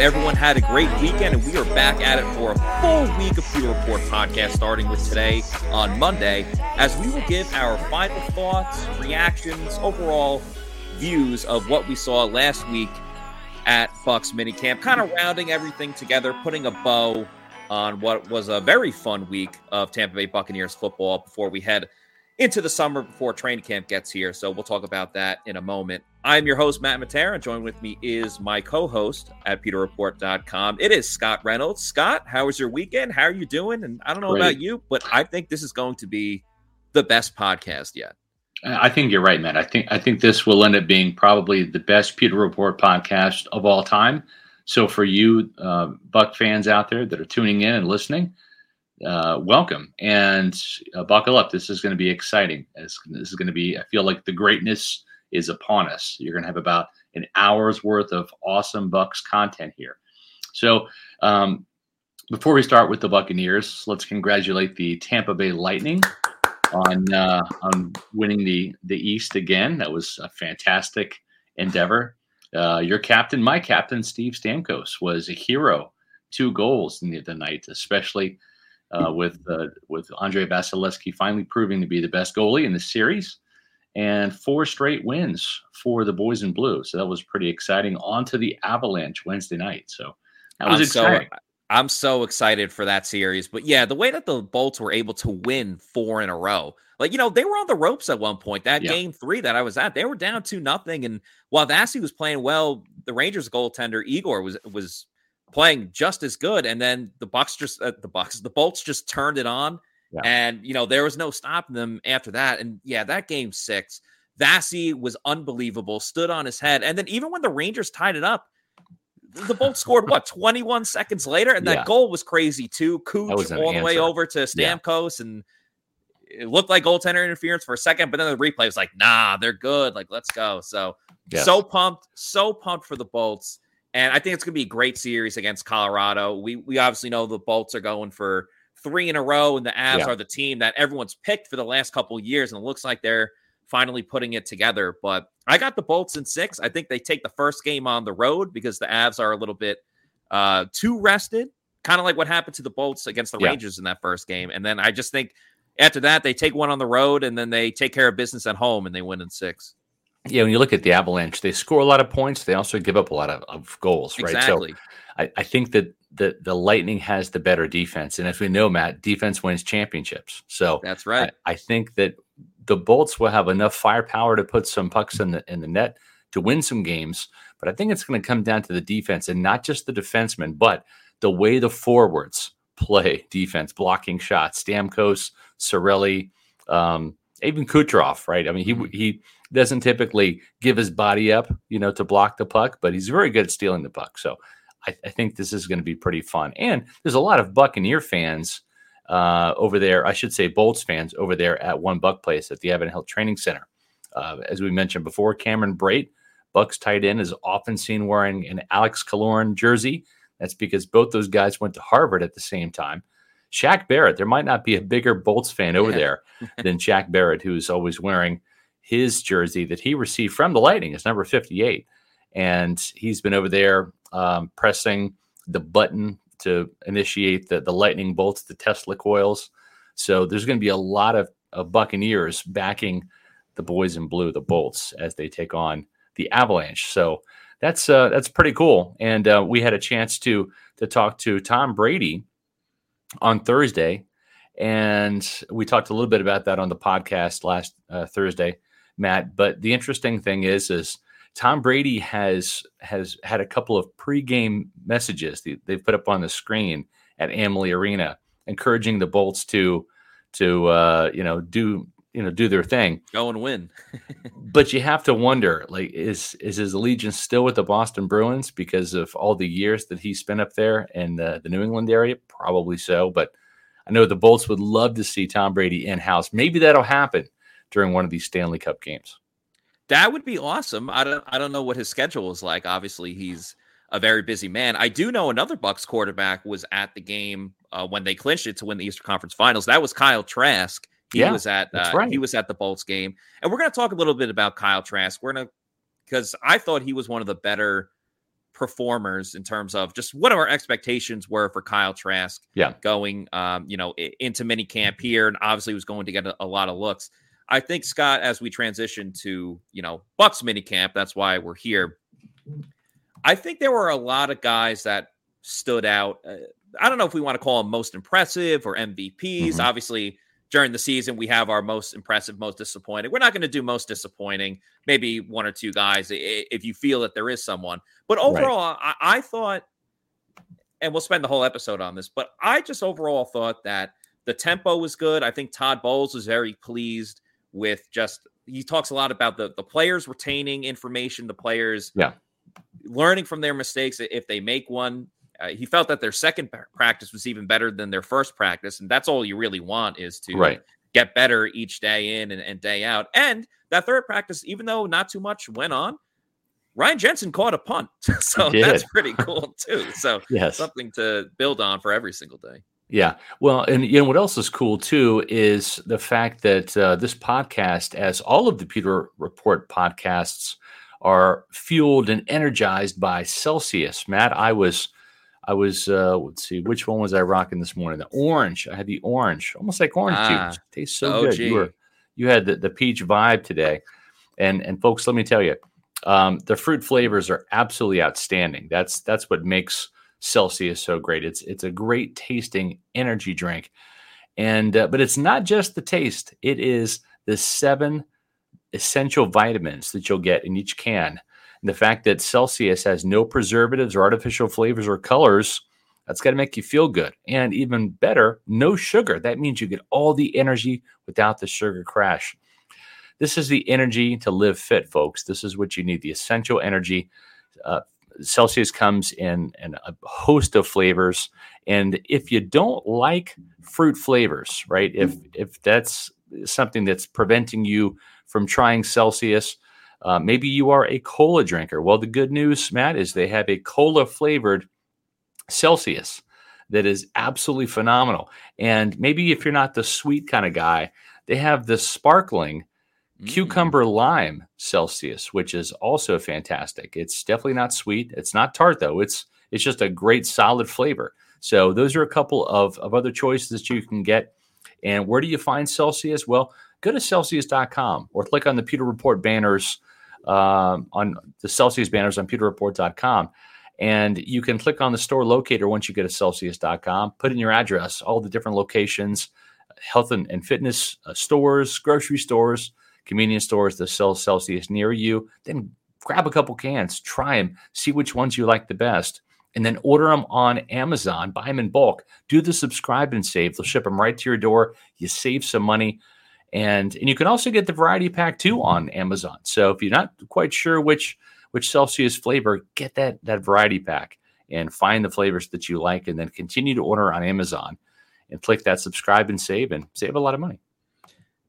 Hope everyone had a great weekend, and we are back at it for a full week of Pewter Report podcast, starting with today on Monday, as we will give our final thoughts, reactions, overall views of what we saw last week at Bucks minicamp, kind of rounding everything together, putting a bow on what was a very fun week of Tampa Bay Buccaneers football before we head into the summer before training camp gets here. So we'll talk about that in a moment. I'm your host, Matt Matera, and joined with me is my co-host at PewterReport.com. It is Scott Reynolds. Scott, how was your weekend? How are you doing? And I don't know Great. about you, but I think this is going to be the best podcast yet. I think you're right, Matt. I think I think this will end up being probably the best Pewter Report podcast of all time. So for you uh, Buck fans out there that are tuning in and listening, uh, welcome and uh, buckle up. This is going to be exciting. This, this is going to be. I feel like the greatness is upon us. You're going to have about an hour's worth of awesome Bucks content here. So um, before we start with the Buccaneers, let's congratulate the Tampa Bay Lightning on uh, on winning the the East again. That was a fantastic endeavor. Uh, your captain, my captain, Steve Stamkos, was a hero. Two goals in the, night, especially uh, with uh, with Andre Vasilevskiy finally proving to be the best goalie in the series, and four straight wins for the boys in blue. So that was pretty exciting. On to the Avalanche Wednesday night. So that was I'm exciting. So, I'm so excited for that series. But yeah, the way that the Bolts were able to win four in a row, like you know, they were on the ropes at one point. That yeah. game three that I was at, they were down two nothing, and while Vasi was playing well, the Rangers goaltender Igor was was playing just as good. And then the Bucks just uh, the Bucks, the Bolts just turned it on, yeah. and you know there was no stopping them after that. And yeah, that game six, Vasi was unbelievable, stood on his head, and then even when the Rangers tied it up the Bolts scored what 21 seconds later, and that goal was crazy too. Cooch all the way over to Stamkos, yeah. and it looked like goaltender interference for a second, but then the replay was like, nah, they're good. Like, let's go. So yes. so pumped, so pumped for the Bolts. And I think it's gonna be a great series against Colorado. We we obviously know the Bolts are going for three in a row, and the Avs yeah. are the team that everyone's picked for the last couple years, and it looks like they're finally putting it together. But I got the Bolts in six. I think they take the first game on the road because the Avs are a little bit uh, too rested, kind of like what happened to the Bolts against the yeah. Rangers in that first game. And then I just think after that, they take one on the road and then they take care of business at home and they win in six. Yeah, when you look at the Avalanche, they score a lot of points. They also give up a lot of, of goals, right? Exactly. So I, I think that the the Lightning has the better defense, and as we know, Matt, defense wins championships. So that's right. I, I think that the Bolts will have enough firepower to put some pucks in the in the net to win some games. But I think it's going to come down to the defense and not just the defensemen, but the way the forwards play defense, blocking shots. Stamkos, Cirelli, um, even Kucherov, right? I mean, he mm-hmm. he doesn't typically give his body up, you know, to block the puck, but he's very good at stealing the puck. So I, I think this is going to be pretty fun. And there's a lot of Buccaneer fans uh, over there. I should say Bolts fans over there at One Buck Place at the Advent Health Training Center. Uh, as we mentioned before, Cameron Brate, Bucks tight end, is often seen wearing an Alex Killorn jersey. That's because both those guys went to Harvard at the same time. Shaq Barrett, there might not be a bigger Bolts fan over yeah. there than Shaq Barrett, who's always wearing his jersey that he received from the Lightning. It's number 58. And he's been over there um, pressing the button to initiate the, the lightning bolts, the Tesla coils. So there's going to be a lot of, of Buccaneers backing the boys in blue, the Bolts, as they take on the Avalanche. So that's uh, that's pretty cool. And uh, we had a chance to to talk to Tom Brady on Thursday, and we talked a little bit about that on the podcast last uh, Thursday, Matt. But the interesting thing is, is Tom Brady has has had a couple of pregame messages they've put up on the screen at Amalie Arena, encouraging the Bolts to to uh, you know do you know do their thing, go and win. but you have to wonder, like, is is his allegiance still with the Boston Bruins because of all the years that he spent up there in the, the New England area? Probably so, but I know the Bolts would love to see Tom Brady in house. Maybe that'll happen during one of these Stanley Cup games. That would be awesome. I don't I don't know what his schedule is like. Obviously, he's a very busy man. I do know another Bucks quarterback was at the game uh, when they clinched it to win the Eastern Conference Finals. That was Kyle Trask. He yeah, was at uh, right. he was at the Bolts game, and we're going to talk a little bit about Kyle Trask. We're going to because I thought he was one of the better performers in terms of just what our expectations were for Kyle Trask. Yeah, going um, you know into mini camp here, and obviously was going to get a, a lot of looks. I think Scott, as we transition to you know Bucks mini camp, that's why we're here. I think there were a lot of guys that stood out. Uh, I don't know if we want to call them most impressive or MVPs. Mm-hmm. Obviously, during the season, we have our most impressive, most disappointing. We're not going to do most disappointing, maybe one or two guys if you feel that there is someone. But overall, right. I, I thought, and we'll spend the whole episode on this, but I just overall thought that the tempo was good. I think Todd Bowles was very pleased with just he talks a lot about the the players retaining information, the players yeah learning from their mistakes if they make one. Uh, he felt that their second practice was even better than their first practice, and that's all you really want is to right. get better each day in and, and day out. And that third practice, even though not too much went on, Ryan Jensen caught a punt, so that's pretty cool too. So yes. something to build on for every single day. Yeah. Well, and you know what else is cool too is the fact that uh, this podcast, as all of the Pewter Report podcasts, are fueled and energized by Celsius. Matt, I was, I was, uh, let's see, which one was I rocking this morning? The orange. I had the orange, almost like orange ah, juice. Tastes so good. You were, you had the, the peach vibe today, and and folks, let me tell you, um, the fruit flavors are absolutely outstanding. That's that's what makes Celsius is so great. It's it's a great tasting energy drink, and uh, but it's not just the taste. It is the seven essential vitamins that you'll get in each can. And the fact that Celsius has no preservatives or artificial flavors or colors, that's got to make you feel good. And even better, no sugar. That means you get all the energy without the sugar crash. This is the energy to live fit, folks. This is what you need the essential energy. Uh, Celsius comes in, in a host of flavors. And if you don't like fruit flavors, right, if, if that's something that's preventing you from trying Celsius, uh, maybe you are a cola drinker. Well, the good news, Matt, is they have a cola flavored Celsius that is absolutely phenomenal. And maybe if you're not the sweet kind of guy, they have the sparkling mm. cucumber lime Celsius, which is also fantastic. It's definitely not sweet. It's not tart though. It's it's just a great solid flavor. So those are a couple of, of other choices that you can get. And where do you find Celsius? Well, go to Celsius.com or click on the Pewter Report banners um, on the Celsius banners on pewterreport.com. And you can click on the store locator once you get to Celsius.com, put in your address, all the different locations, health and, and fitness uh, stores, grocery stores, convenience stores that sell Celsius near you. Then grab a couple cans, try them, see which ones you like the best, and then order them on Amazon. Buy them in bulk. Do the subscribe and save. They'll ship them right to your door. You save some money. And, and you can also get the variety pack too on Amazon. So if you're not quite sure which which Celsius flavor, get that that variety pack and find the flavors that you like, and then continue to order on Amazon and click that subscribe and save and save a lot of money.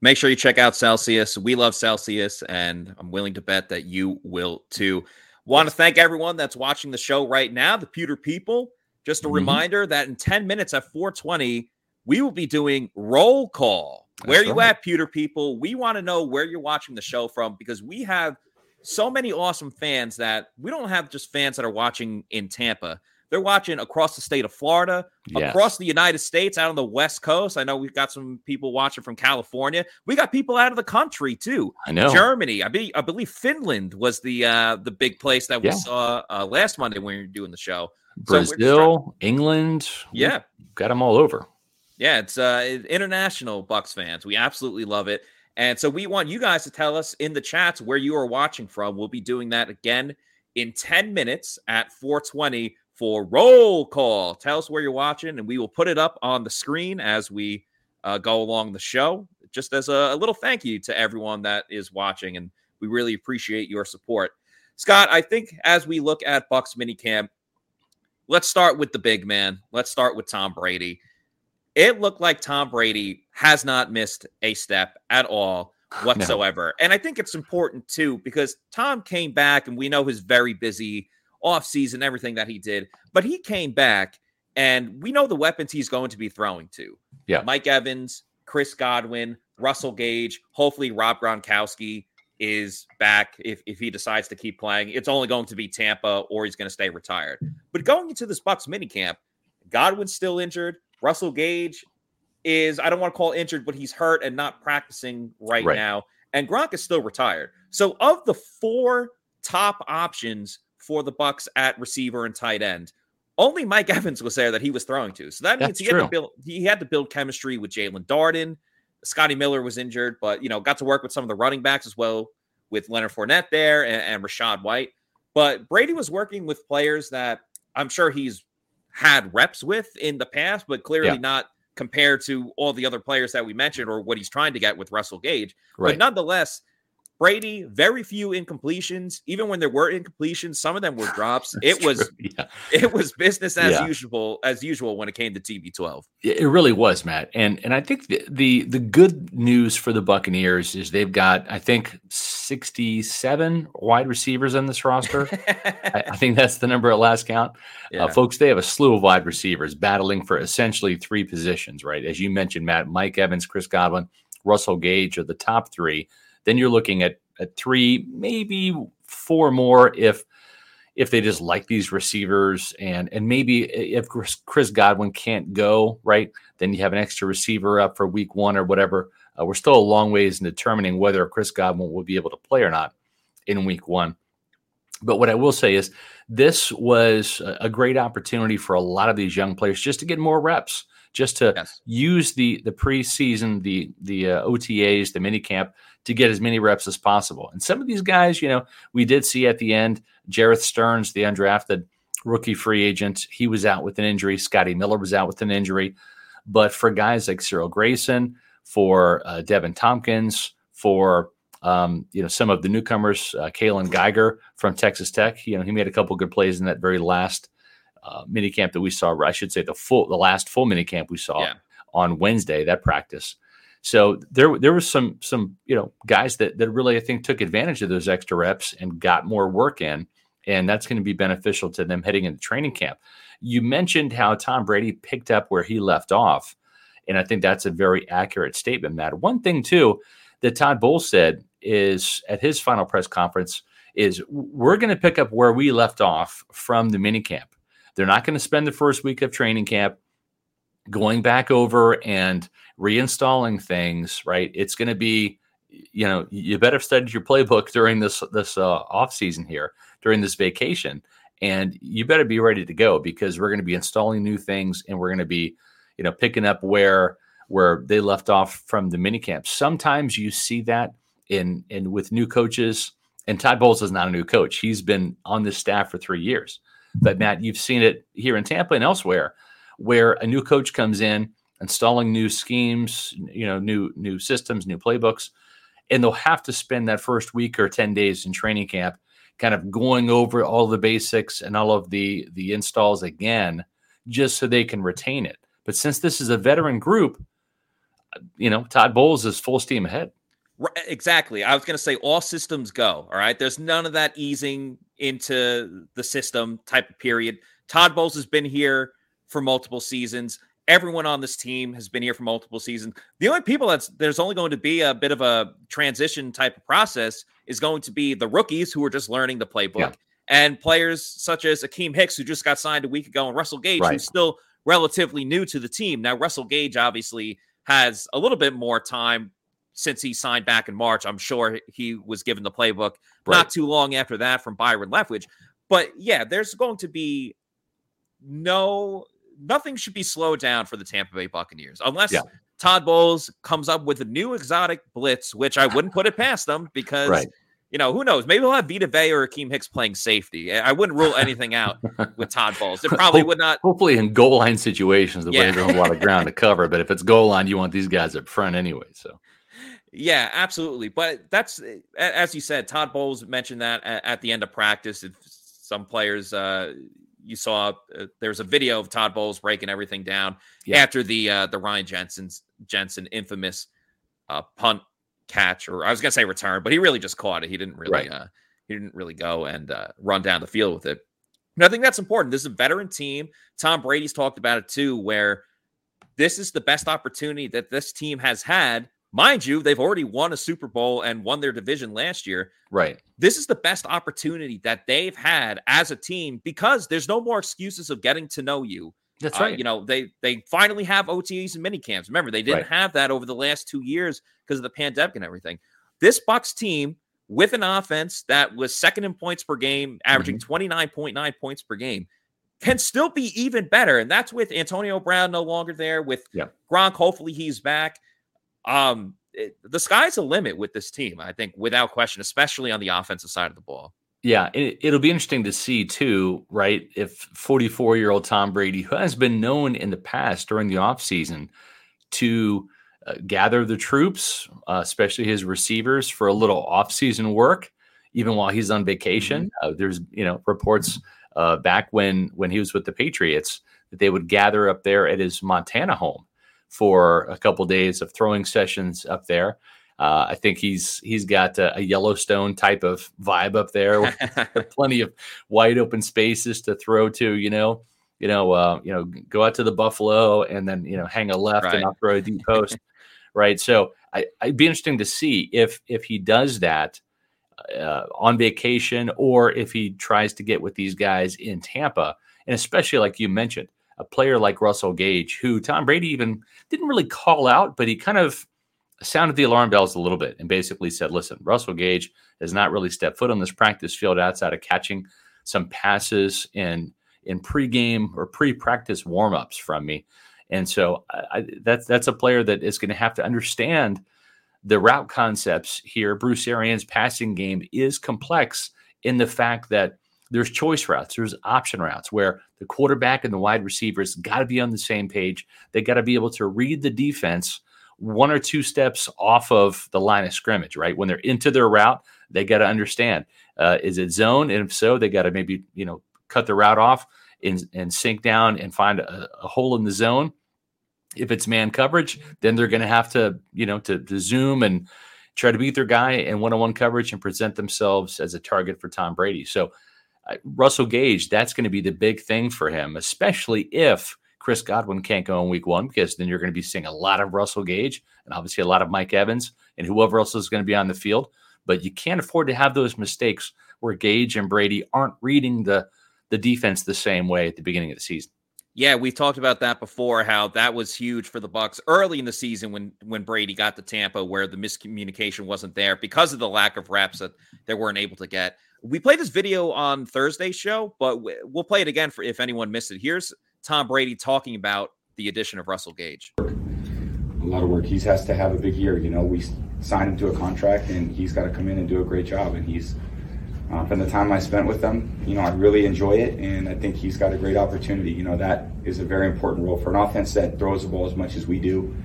Make sure you check out Celsius. We love Celsius, and I'm willing to bet that you will too. Want to thank everyone that's watching the show right now, the Pewter people. Just a mm-hmm. reminder that in 10 minutes at 420, we will be doing roll call. That's where you at, Pewter people? We want to know where you're watching the show from because we have so many awesome fans that we don't have just fans that are watching in Tampa. They're watching across the state of Florida, yes. across the United States, out on the West Coast. I know we've got some people watching from California. We got people out of the country too. I know Germany. I, be, I believe Finland was the uh, the big place that we yeah. saw uh, last Monday when we were doing the show. Brazil, so England. Yeah, got them all over. Yeah, it's uh, international Bucks fans. We absolutely love it. And so we want you guys to tell us in the chats where you are watching from. We'll be doing that again in 10 minutes at 420 for roll call. Tell us where you're watching, and we will put it up on the screen as we uh, go along the show, just as a, a little thank you to everyone that is watching. And we really appreciate your support. Scott, I think as we look at Bucks minicamp, let's start with the big man. Let's start with Tom Brady it looked like Tom Brady has not missed a step at all whatsoever. No. And I think it's important too because Tom came back and we know his very busy offseason, everything that he did, but he came back and we know the weapons he's going to be throwing to. Yeah. Mike Evans, Chris Godwin, Russell Gage, hopefully Rob Gronkowski is back if, if he decides to keep playing. It's only going to be Tampa or he's going to stay retired. But going into this Bucs minicamp, Godwin's still injured. Russell Gage is, I don't want to call injured, but he's hurt and not practicing right, right. now. And Gronk is still retired. So of the four top options for the Bucks at receiver and tight end, only Mike Evans was there that he was throwing to. So that means he had to build he had to build chemistry with Jaelon Darden. Scotty Miller was injured, but you know, got to work with some of the running backs as well with Leonard Fournette there and, and Rachaad White. But Brady was working with players that I'm sure he's had reps with in the past, but clearly yeah. not compared to all the other players that we mentioned or what he's trying to get with Russell Gage. Right. But nonetheless, Brady, very few incompletions. Even when there were incompletions, some of them were drops. it was yeah. it was business as yeah. usual as usual when it came to TB12. It really was, Matt. And and I think the, the the good news for the Buccaneers is they've got I think 67 wide receivers on this roster. I, I, think that's the number at last count. Uh, yeah. Uh, folks, they have a slew of wide receivers battling for essentially three positions, right? As you mentioned, Matt, Mike Evans, Chris Godwin, Russell Gage are the top three. Then you're looking at, at three, maybe four more if if they just like these receivers and and maybe if Chris Godwin can't go right, then you have an extra receiver up for week one or whatever. Uh, we're still a long ways in determining whether Chris Godwin will be able to play or not in week one. But what I will say is this was a great opportunity for a lot of these young players just to get more reps, just to yes. use the the preseason, the the uh, OTAs, the minicamp to get as many reps as possible. And some of these guys, you know, we did see at the end, Jerreth Stearns, the undrafted rookie free agent, he was out with an injury. Scotty Miller was out with an injury. But for guys like Cyril Grayson, for uh, Deven Thompkins, for um, you know some of the newcomers, uh, Kaylon Geiger from Texas Tech. You know he made a couple good plays in that very last uh, mini camp that we saw. I should say the full, the last full mini camp we saw yeah. on Wednesday. That practice. So there there was some some you know guys that that really I think took advantage of those extra reps and got more work in, and that's going to be beneficial to them heading into training camp. You mentioned how Tom Brady picked up where he left off, and I think that's a very accurate statement, Matt. One thing too that Todd Bowles said is at his final press conference is we're going to pick up where we left off from the minicamp. They're not going to spend the first week of training camp going back over and reinstalling things, right? It's going to be, you know, you better study your playbook during this this uh, off season here, during this vacation, and you better be ready to go because we're going to be installing new things and we're going to be, you know, picking up where where they left off from the mini minicamp. Sometimes you see that in in with new coaches, and Todd Bowles is not a new coach; he's been on this staff for three years. But Matt, you've seen it here in Tampa and elsewhere where a new coach comes in, installing new schemes, you know, new new systems, new playbooks, and they'll have to spend that first week or 10 days in training camp kind of going over all the basics and all of the the installs again just so they can retain it. But since this is a veteran group, you know, Todd Bowles is full steam ahead. Exactly. I was going to say all systems go. All right. There's none of that easing into the system type of period. Todd Bowles has been here for multiple seasons. Everyone on this team has been here for multiple seasons. The only people that's there's only going to be a bit of a transition type of process is going to be the rookies who are just learning the playbook yeah. and players such as Akiem Hicks, who just got signed a week ago, and Russell Gage, right. who's still relatively new to the team. Now, Russell Gage obviously has a little bit more time since he signed back in March. I'm sure he was given the playbook right. not too long after that from Byron Leftwich. But yeah, there's going to be no nothing should be slowed down for the Tampa Bay Buccaneers unless yeah. Todd Bowles comes up with a new exotic blitz, which I wouldn't put it past them because right. you know who knows maybe we'll have Vita Vea or Akiem Hicks playing safety. I wouldn't rule anything out with Todd Bowles. It probably would not. Hopefully, in goal line situations, the yeah. there's a lot of ground to cover. But if it's goal line, you want these guys up front anyway. So. Yeah, absolutely. But that's as you said. Todd Bowles mentioned that at, the end of practice. If some players uh, you saw uh, there's a video of Todd Bowles breaking everything down yeah. after the uh, the Ryan Jensen's Jensen infamous uh, punt catch, or I was gonna say return, but he really just caught it. He didn't really right. uh, he didn't really go and uh, run down the field with it. And I think that's important. This is a veteran team. Tom Brady's talked about it too, where this is the best opportunity that this team has had Mind you, they've already won a Super Bowl and won their division last year. Right. This is the best opportunity that they've had as a team because there's no more excuses of getting to know you. That's right. Uh, you know, they they finally have OTAs and mini camps. Remember, they didn't right. have that over the last two years because of the pandemic and everything. This Bucs team with an offense that was second in points per game, averaging mm-hmm. 29.9 points per game, can still be even better. And that's with Antonio Brown no longer there, with yeah. Gronk, hopefully he's back. Um, it, the sky's the limit with this team, I think, without question, especially on the offensive side of the ball. Yeah, it, will be interesting to see too, right? If 44 year old Tom Brady, who has been known in the past during the offseason to uh, gather the troops, uh, especially his receivers, for a little offseason work, even while he's on vacation. Mm-hmm. Uh, there's, you know, reports uh, back when when he was with the Patriots that they would gather up there at his Montana home for a couple days of throwing sessions up there. Uh, I think he's he's got a, a, Yellowstone type of vibe up there, with plenty of wide open spaces to throw to. You know, you know, uh, you know, go out to the Buffalo and then you know hang a left right. and I'll throw a deep post. right. So I, would be interesting to see if if he does that uh, on vacation or if he tries to get with these guys in Tampa, and especially like you mentioned, a player like Russell Gage, who Tom Brady even didn't really call out, but he kind of sounded the alarm bells a little bit and basically said, listen, Russell Gage has not really stepped foot on this practice field outside of catching some passes in in pregame or pre-practice warmups from me. And so I, that's that's a player that is going to have to understand the route concepts here. Bruce Arians' passing game is complex in the fact that there's choice routes, there's option routes where the quarterback and the wide receivers got to be on the same page. They got to be able to read the defense one or two steps off of the line of scrimmage, right? When they're into their route, they got to understand uh, is it zone? And if so, they got to maybe, you know, cut the route off and, and sink down and find a, a hole in the zone. If it's man coverage, then they're going to have to, you know, to, to zoom and try to beat their guy in one on one coverage and present themselves as a target for Tom Brady. So, Russell Gage, that's going to be the big thing for him, especially if Chris Godwin can't go in week one, because then you're going to be seeing a lot of Russell Gage and obviously a lot of Mike Evans and whoever else is going to be on the field. But you can't afford to have those mistakes where Gage and Brady aren't reading the the defense the same way at the beginning of the season. Yeah, we've talked about that before. How that was huge for the Bucks early in the season when when Brady got to Tampa, where the miscommunication wasn't there because of the lack of reps that they weren't able to get. We played this video on Thursday's show, but we'll play it again for if anyone missed it. Here's Tom Brady talking about the addition of Russell Gage. A lot of work. He has to have a big year. You know, we signed him to a contract, and he's got to come in and do a great job. And he's uh, from the time I spent with them, you know, I really enjoy it, and I think he's got a great opportunity. You know, that is a very important role for an offense that throws the ball as much as we do.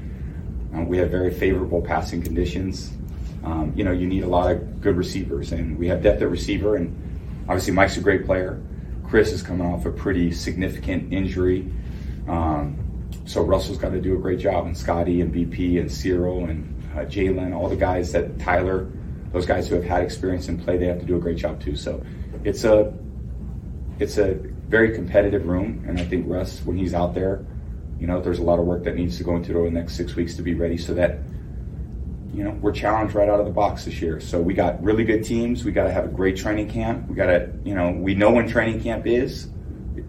Uh, we have very favorable passing conditions um, you know, you need a lot of good receivers, and we have depth at receiver, and obviously Mike's a great player. Chris is coming off a pretty significant injury, um, so Russell's got to do a great job, and Scotty and BP and Cyril and uh, Jalen, all the guys that Tyler, those guys who have had experience in play, they have to do a great job too. So it's a it's a very competitive room, and I think Russ, when he's out there, you know, there's a lot of work that needs to go into the next six weeks to be ready, so that you know, we're challenged right out of the box this year. So we got really good teams. We got to have a great training camp. We got to, you know, we know when training camp is.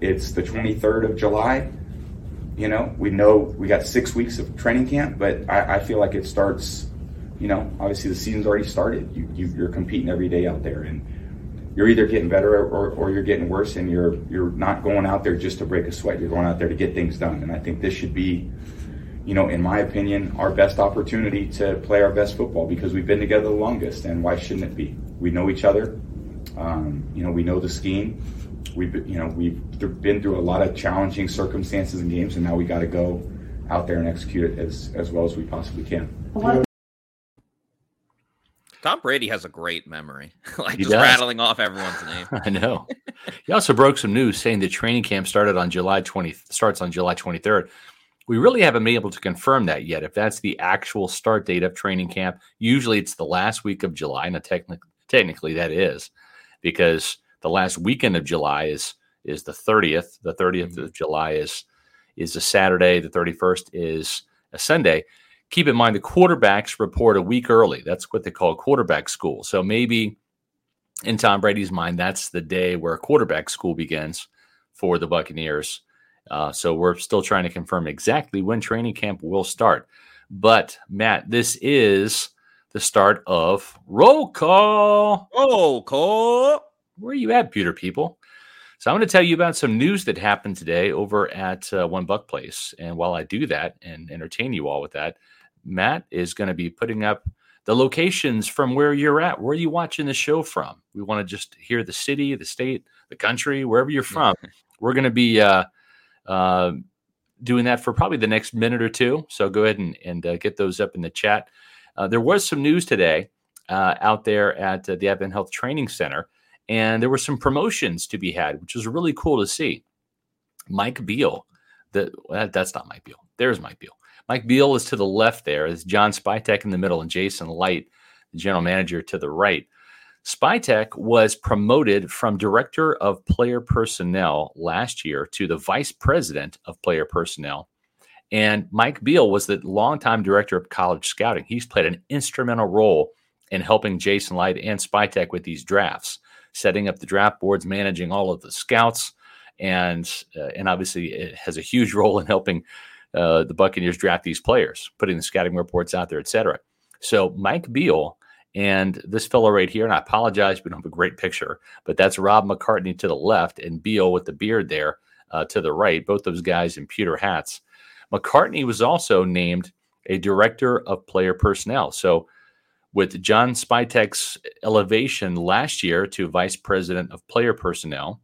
It's the 23rd of July. You know, we know we got six weeks of training camp, but I, I feel like it starts, you know, obviously the season's already started. You, you, you're competing every day out there and you're either getting better or, or you're getting worse and you're, you're not going out there just to break a sweat. You're going out there to get things done. And I think this should be, you know, in my opinion, our best opportunity to play our best football because we've been together the longest, and why shouldn't it be? We know each other. Um, you know, we know the scheme. We've, you know, we've been through a lot of challenging circumstances and games, and now we got to go out there and execute it as as well as we possibly can. Tom Brady has a great memory, like he just does. rattling off everyone's name. I know. he also broke some news saying the training camp started on July 20 starts on July 23rd. We really haven't been able to confirm that yet. If that's the actual start date of training camp, usually it's the last week of July. Now, technically, technically that is because the last weekend of July is is the 30th. The 30th mm-hmm. of July is is a Saturday. The 31st is a Sunday. keep in mind the quarterbacks report a week early. That's what they call quarterback school. So maybe in Tom Brady's mind, that's the day where quarterback school begins for the Buccaneers. Uh, so we're still trying to confirm exactly when training camp will start. But Matt, this is the start of roll call. Roll call. Where are you at, Pewter people? So I'm going to tell you about some news that happened today over at uh, One Buck Place. And while I do that and entertain you all with that, Matt is going to be putting up the locations from where you're at. Where are you watching the show from? We want to just hear the city, the state, the country, wherever you're from. We're going to be uh, uh, doing that for probably the next minute or two. So go ahead and, and uh, get those up in the chat. Uh, there was some news today uh, out there at uh, the Advent Health Training Center, and there were some promotions to be had, which was really cool to see. Mike Beal, that's not Mike Beal. There's Mike Beal. Mike Beal is to the left there. Is John Spytek in the middle, and Jason Licht, the general manager, to the right. Spytek was promoted from director of player personnel last year to the vice president of player personnel. And Mike Beal was the longtime director of college scouting. He's played an instrumental role in helping Jason Licht and Spytek with these drafts, setting up the draft boards, managing all of the scouts, and uh, and obviously it has a huge role in helping uh, the Buccaneers draft these players, putting the scouting reports out there, et cetera. So Mike Beal and this fellow right here, and I apologize, we don't have a great picture, but that's Rob McCartney to the left and Beal with the beard there uh, to the right, both those guys in pewter hats. McCartney was also named a director of player personnel. So, with John Spytek's elevation last year to vice president of player personnel,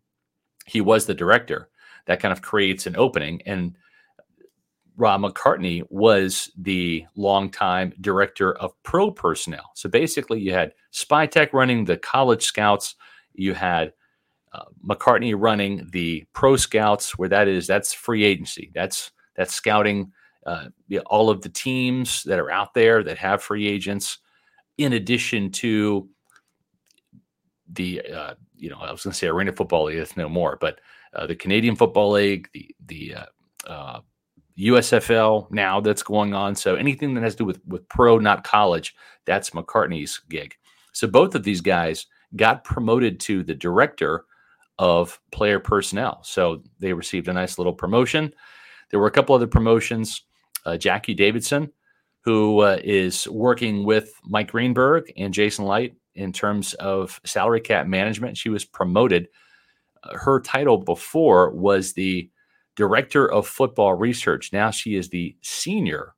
he was the director. That kind of creates an opening. And Rob McCartney was the longtime director of pro personnel. So basically, you had Spytek running the college scouts, you had uh, McCartney running the pro scouts, where that is that's free agency. That's that's scouting uh, all of the teams that are out there that have free agents, in addition to the uh, you know I was going to say Arena Football League, no more, but uh, the Canadian Football League, the the uh, USFL now that's going on. So anything that has to do with with pro, not college, that's McCartney's gig. So both of these guys got promoted to the director of player personnel. So they received a nice little promotion. There were a couple other promotions. Uh, Jackie Davidson, who uh, is working with Mike Greenberg and Jason Licht in terms of salary cap management. She was promoted. Uh, her title before was the director of football research. Now she is the senior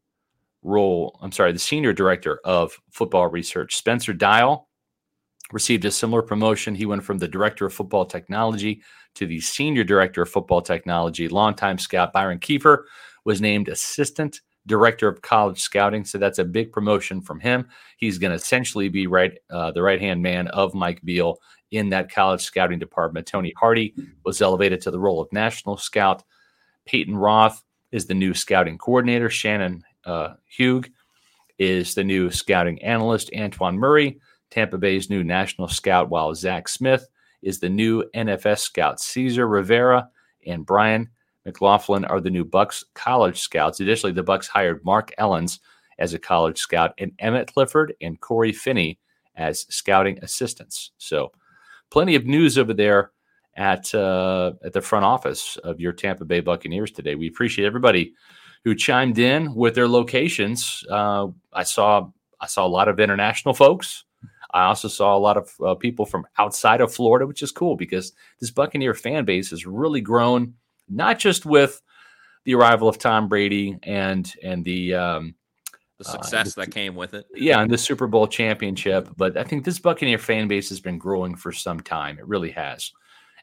role. I'm sorry, the senior director of football research. Spencer Dial received a similar promotion. He went from the director of football technology to the senior director of football technology. Longtime scout Byron Kiefer was named assistant director of college scouting. So that's a big promotion from him. He's going to essentially be right uh, the right hand man of Mike Beal in that college scouting department. Tony Hardy was elevated to the role of national scout. Peyton Roth is the new scouting coordinator. Shannon uh, Hugh is the new scouting analyst. Antoine Murray, Tampa Bay's new national scout, while Zach Smith is the new NFS scout. Caesar Rivera and Brian McLaughlin are the new Bucks college scouts. Additionally, the Bucks hired Mark Ellens as a college scout and Emmett Clifford and Corey Finney as scouting assistants. So, plenty of news over there at uh, at the front office of your Tampa Bay Buccaneers today. We appreciate everybody who chimed in with their locations. Uh, I saw I saw a lot of international folks. I also saw a lot of uh, people from outside of Florida, which is cool because this Buccaneer fan base has really grown, not just with the arrival of Tom Brady and and the um, the uh, success uh, that came with it. Yeah, and the Super Bowl championship. But I think this Buccaneer fan base has been growing for some time. It really has.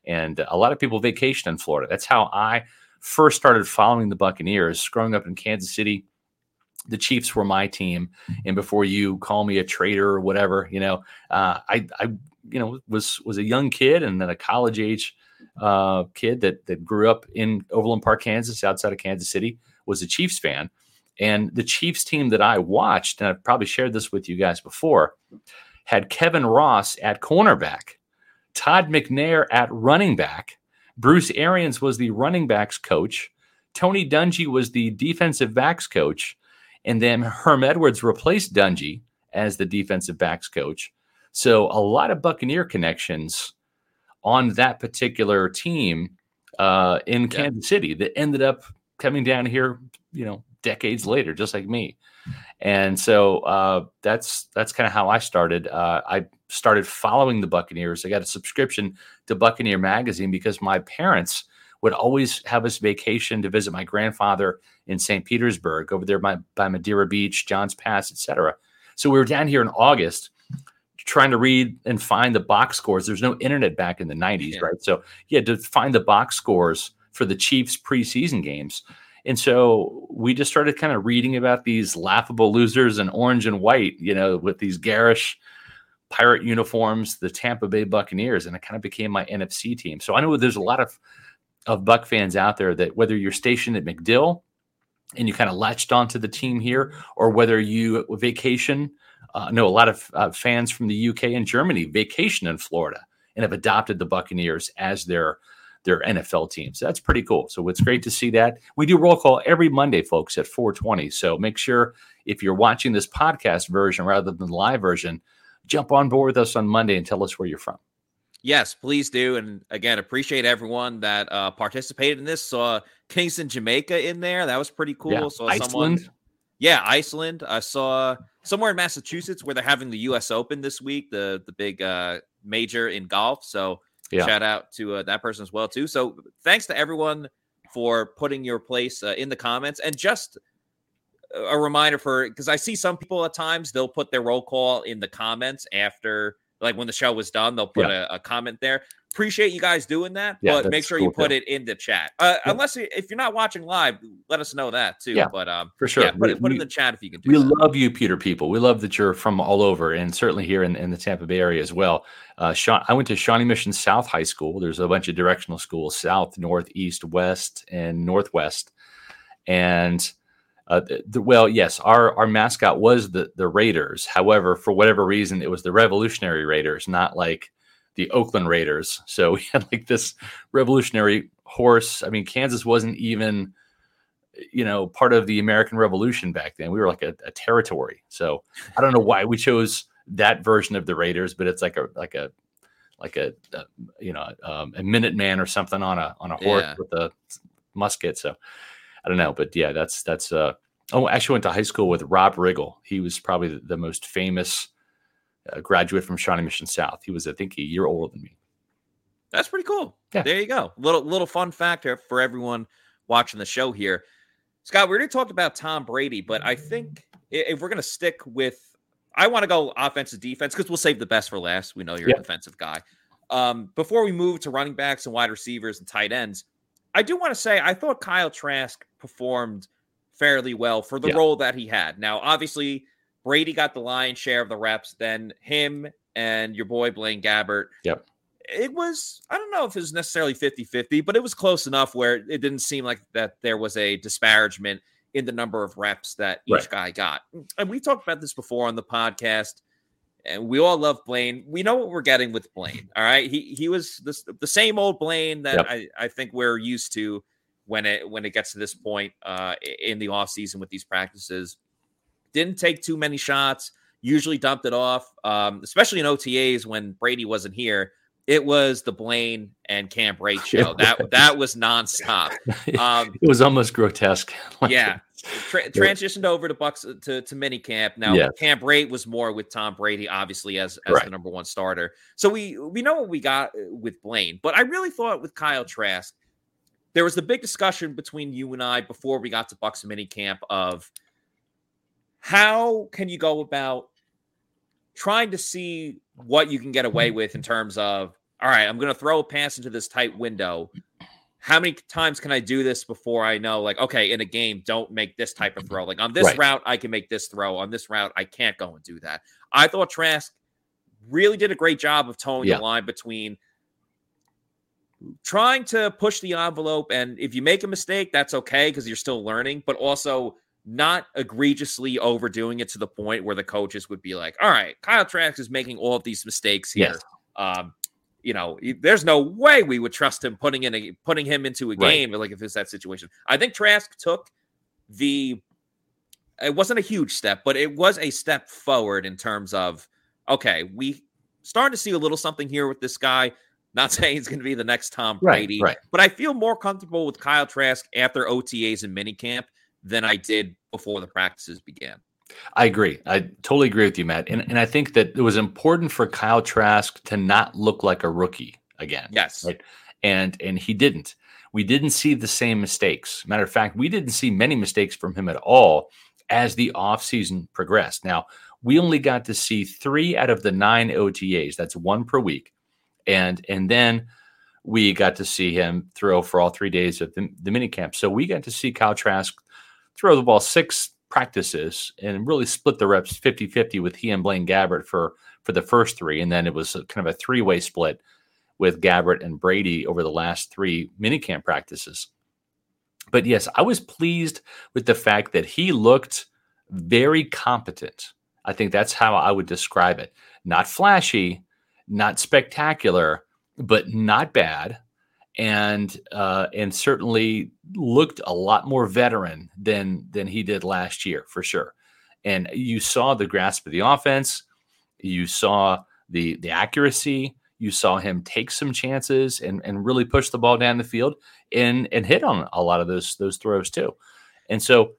And a lot of people vacation in Florida. That's how I first started following the Buccaneers. Growing up in Kansas City the Chiefs were my team, and before you call me a traitor or whatever, you know, uh, I, I, you know, was was a young kid and then a college age uh, kid that that grew up in Overland Park, Kansas, outside of Kansas City, was a Chiefs fan, and the Chiefs team that I watched, and I've probably shared this with you guys before, had Kevin Ross at cornerback, Todd McNair at running back, Bruce Arians was the running backs coach, Tony Dungy was the defensive backs coach And then Herm Edwards replaced Dungy as the defensive backs coach. So a lot of Buccaneer connections on that particular team uh, in Kansas yeah. City that ended up coming down here, you know, decades later, just like me. And so uh, that's that's kind of how I started. Uh, I started following the Buccaneers. I got a subscription to Buccaneer magazine because my parents would always have us vacation to visit my grandfather in St. Petersburg over there by, by Madeira Beach, Johns Pass, etc. So we were down here in August trying to read and find the box scores. There's no internet back in the 90s, yeah. right? So you had to find the box scores for the Chiefs preseason games. And so we just started kind of reading about these laughable losers in orange and white, you know, with these garish pirate uniforms, the Tampa Bay Buccaneers, and it kind of became my NFC team. So I know there's a lot of of Buck fans out there that whether you're stationed at MacDill and you kind of latched onto the team here, or whether you vacation, uh, know a lot of uh, fans from the UK and Germany vacation in Florida and have adopted the Buccaneers as their their NFL team. So that's pretty cool. So it's great to see that. We do roll call every Monday, folks, at 420. So make sure if you're watching this podcast version rather than the live version, jump on board with us on Monday and tell us where you're from. Yes, please do. And again, appreciate everyone that uh, participated in this. Saw Kingston, Jamaica in there. That was pretty cool. Yeah. Saw Iceland. Someone, yeah, Iceland. I saw somewhere in Massachusetts where they're having the U.S. Open this week, the the big uh, major in golf. So yeah. shout out to uh, that person as well too. So thanks to everyone for putting your place uh, in the comments and just a reminder for because I see some people at times they'll put their roll call in the comments after like when the show was done, they'll put yeah. a, a, comment there. Appreciate you guys doing that, yeah, but make sure cool you put too. it in the chat. Uh, yeah. Unless if you're not watching live, let us know that too. Yeah, but um, for sure, put, it, put we, in the chat if you can. Do it. We that. love you, Pewter. people. We love that you're from all over, and certainly here in, in the Tampa Bay area as well. Uh, Sean, I went to Shawnee Mission South High School. There's a bunch of directional schools: south, north, east, west, and northwest, and uh, the, the, well, yes, our our mascot was the the Raiders. However, for whatever reason, it was the Revolutionary Raiders, not like the Oakland Raiders. So we had like this revolutionary horse. I mean, Kansas wasn't even you know part of the American Revolution back then. We were like a, a territory. So I don't know why we chose that version of the Raiders, but it's like a like a like a, a you know um, a Minuteman or something on a on a horse yeah. with a musket. So I don't know, but yeah, that's that's uh oh, I actually went to high school with Rob Riggle. He was probably the, the most famous uh, graduate from Shawnee Mission South. He was, I think, a year older than me. That's pretty cool. Yeah. There you go. Little little fun fact for everyone watching the show here. Scott, we already talked about Tom Brady, but I think if we're gonna stick with I want to go offensive defense because we'll save the best for last. We know you're a defensive guy. Um, before we move to running backs and wide receivers and tight ends, I do want to say I thought Kyle Trask performed fairly well for the yeah. role that he had. Now, obviously, Brady got the lion's share of the reps, then him and your boy Blaine Gabbert. Yep. It was, I don't know if it was necessarily 50 50, but it was close enough where it didn't seem like that there was a disparagement in the number of reps that each right. guy got. And we talked about this before on the podcast, and we all love Blaine. We know what we're getting with Blaine. All right. He he was this, the same old Blaine that yep. I, I think we're used to when it when it gets to this point uh, in the off season with these practices. Didn't take too many shots. Usually dumped it off, um, especially in OTAs when Brady wasn't here. It was the Blaine and Cam Brate show. That that was nonstop. Um, it was almost grotesque. yeah, Tra- transitioned over to Bucks to to mini camp. Now yes. Cam Brate was more with Tom Brady, obviously as as right. the number one starter. So we we know what we got uh, with Blaine, but I really thought with Kyle Trask, there was the big discussion between you and I before we got to Bucks mini camp of how can you go about trying to see what you can get away mm-hmm. with in terms of all right, I'm going to throw a pass into this tight window. How many times can I do this before I know, like, okay, in a game, don't make this type of throw? Like on this right. route, I can make this throw. On this route, I can't go and do that. I thought Trask really did a great job of towing yeah. the line between trying to push the envelope. And if you make a mistake, that's okay because you're still learning, but also not egregiously overdoing it to the point where the coaches would be like, all right, Kyle Trask is making all of these mistakes here. Yes. Um, you know, there's no way we would trust him putting in a putting him into a game right. like if it's that situation. I think Trask took the it wasn't a huge step, but it was a step forward in terms of okay, we starting to see a little something here with this guy. Not saying he's going to be the next Tom Brady, right, right. but I feel more comfortable with Kyle Trask after OTAs and minicamp than I did before the practices began. I agree. I totally agree with you, Matt. And and I think that it was important for Kyle Trask to not look like a rookie again. Yes. Right. And and he didn't. We didn't see the same mistakes. Matter of fact, we didn't see many mistakes from him at all as the offseason progressed. Now, we only got to see three out of the nine OTAs. That's one per week. And and then we got to see him throw for all three days of the, the mini camp. So we got to see Kyle Trask throw the ball six practices and really split the reps 50-50 with he and Blaine Gabbert for for the first three. And then it was kind of a three-way split with Gabbert and Brady over the last three minicamp practices. But yes, I was pleased with the fact that he looked very competent. I think that's how I would describe it. Not flashy, not spectacular, but not bad, and uh, and certainly looked a lot more veteran than than he did last year for sure. And you saw the grasp of the offense, you saw the the accuracy, you saw him take some chances and and really push the ball down the field and and hit on a lot of those those throws too. And so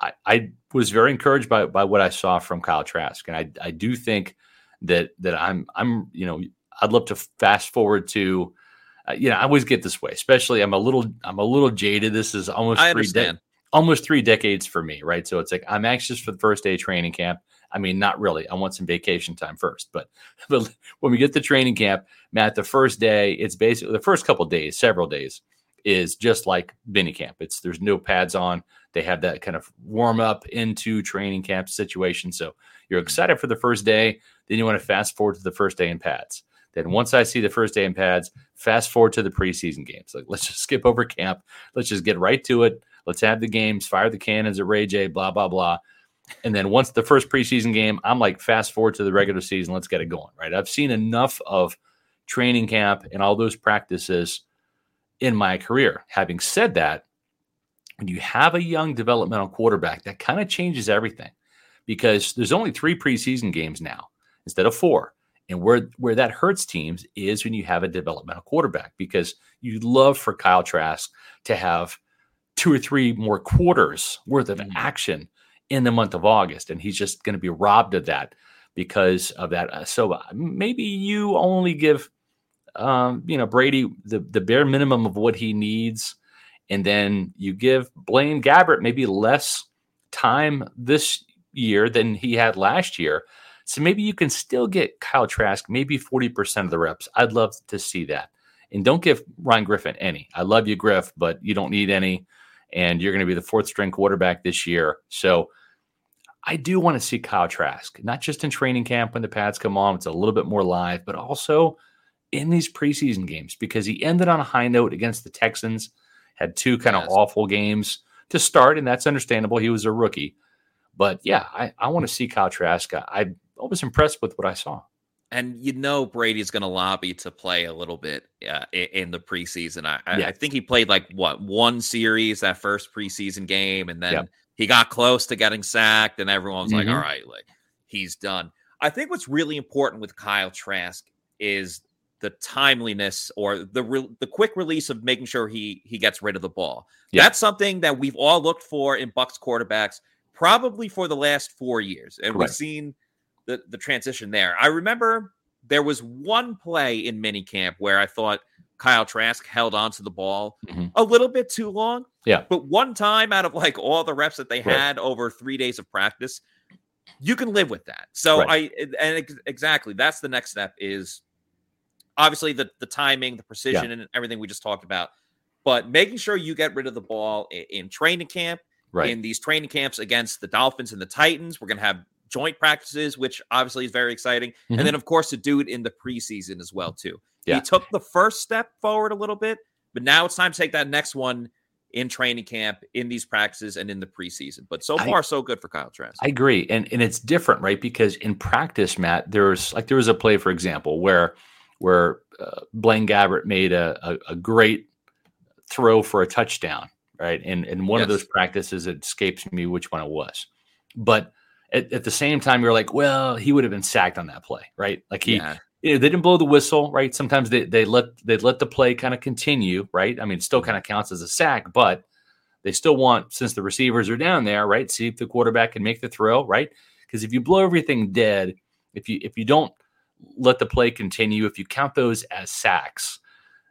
I, I was very encouraged by by what I saw from Kyle Trask, and I I do think that that I'm I'm you know I'd love to fast forward to uh, you know I always get this way, especially I'm a little I'm a little jaded. This is almost I three de- almost three decades for me, right? So it's like I'm anxious for the first day of training camp. I mean, not really. I want some vacation time first, but but when we get to training camp, Matt, the first day, it's basically the first couple days, several days, is just like mini camp. It's there's no pads on. They have that kind of warm up into training camp situation. So you're excited for the first day. Then you want to fast forward to the first day in pads. Then once I see the first day in pads, fast forward to the preseason games. Like let's just skip over camp. Let's just get right to it. Let's have the games, fire the cannons at Ray J, blah, blah, blah. And then once the first preseason game, I'm like, fast forward to the regular season. Let's get it going. Right. I've seen enough of training camp and all those practices in my career. Having said that, when you have a young developmental quarterback, that kind of changes everything because there's only three preseason games now instead of four. And where where that hurts teams is when you have a developmental quarterback because you'd love for Kyle Trask to have two or three more quarters worth of mm-hmm. action in the month of August, and he's just going to be robbed of that because of that. Uh, so uh, maybe you only give, um, you know, Brady the the bare minimum of what he needs, and then you give Blaine Gabbert maybe less time this year than he had last year. So maybe you can still get Kyle Trask maybe 40% of the reps. I'd love to see that. And don't give Ryan Griffin any. I love you, Griff, but you don't need any. And you're going to be the fourth string quarterback this year. So I do want to see Kyle Trask, not just in training camp when the pads come on, it's a little bit more live, but also in these preseason games because he ended on a high note against the Texans, had two kind yes. of awful games to start, and that's understandable. He was a rookie. But yeah, I, I want to see Kyle Trask. I I was impressed with what I saw. And you know Brady's going to lobby to play a little bit uh, in the preseason. I, yeah. I, think he played like what one series that first preseason game, and then yep. he got close to getting sacked, and everyone was mm-hmm. like, "All right, like he's done." I think what's really important with Kyle Trask is the timeliness or the re- the quick release of making sure he he gets rid of the ball. Yep. That's something that we've all looked for in Bucs quarterbacks probably for the last four years, and Correct. we've seen the the transition there. I remember there was one play in minicamp where I thought Kyle Trask held onto the ball mm-hmm. a little bit too long. Yeah. But one time out of like all the reps that they right. had over three days of practice, you can live with that. So right. I and ex- exactly that's the next step is obviously the the timing, the precision, yeah. and everything we just talked about. But making sure you get rid of the ball in, in training camp, right. in these training camps against the Dolphins and the Titans. We're gonna have joint practices, which obviously is very exciting. Mm-hmm. And then, of course, to do it in the preseason as well, too. Yeah. He took the first step forward a little bit, but now it's time to take that next one in training camp, in these practices, and in the preseason. But so far, I, so good for Kyle Trask. I agree, and and it's different, right? Because in practice, Matt, there's like there was a play, for example, where where uh, Blaine Gabbert made a, a, a great throw for a touchdown, right? And and one yes. of those practices, it escapes me which one it was but at, at, the same time, you're like, well, he would have been sacked on that play, right? Like he, yeah. you know, they didn't blow the whistle, right? Sometimes they they let they let the play kind of continue, right? I mean, it still mm-hmm. kind of counts as a sack, but they still want since the receivers are down there, right? See if the quarterback can make the throw, right? Because if you blow everything dead, if you if you don't let the play continue, if you count those as sacks,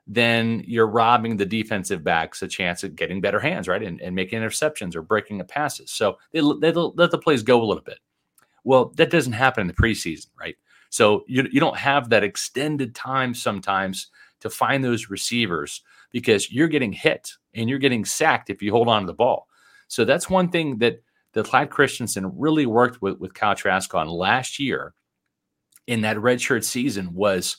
then you're robbing the defensive backs a chance at getting better hands, right? And, and making interceptions or breaking up passes. So they, they let the plays go a little bit. Well, that doesn't happen in the preseason, right? So you, you don't have that extended time sometimes to find those receivers because you're getting hit and you're getting sacked if you hold on to the ball. So that's one thing that that Clyde Christensen really worked with with Kyle Trask on last year in that redshirt season was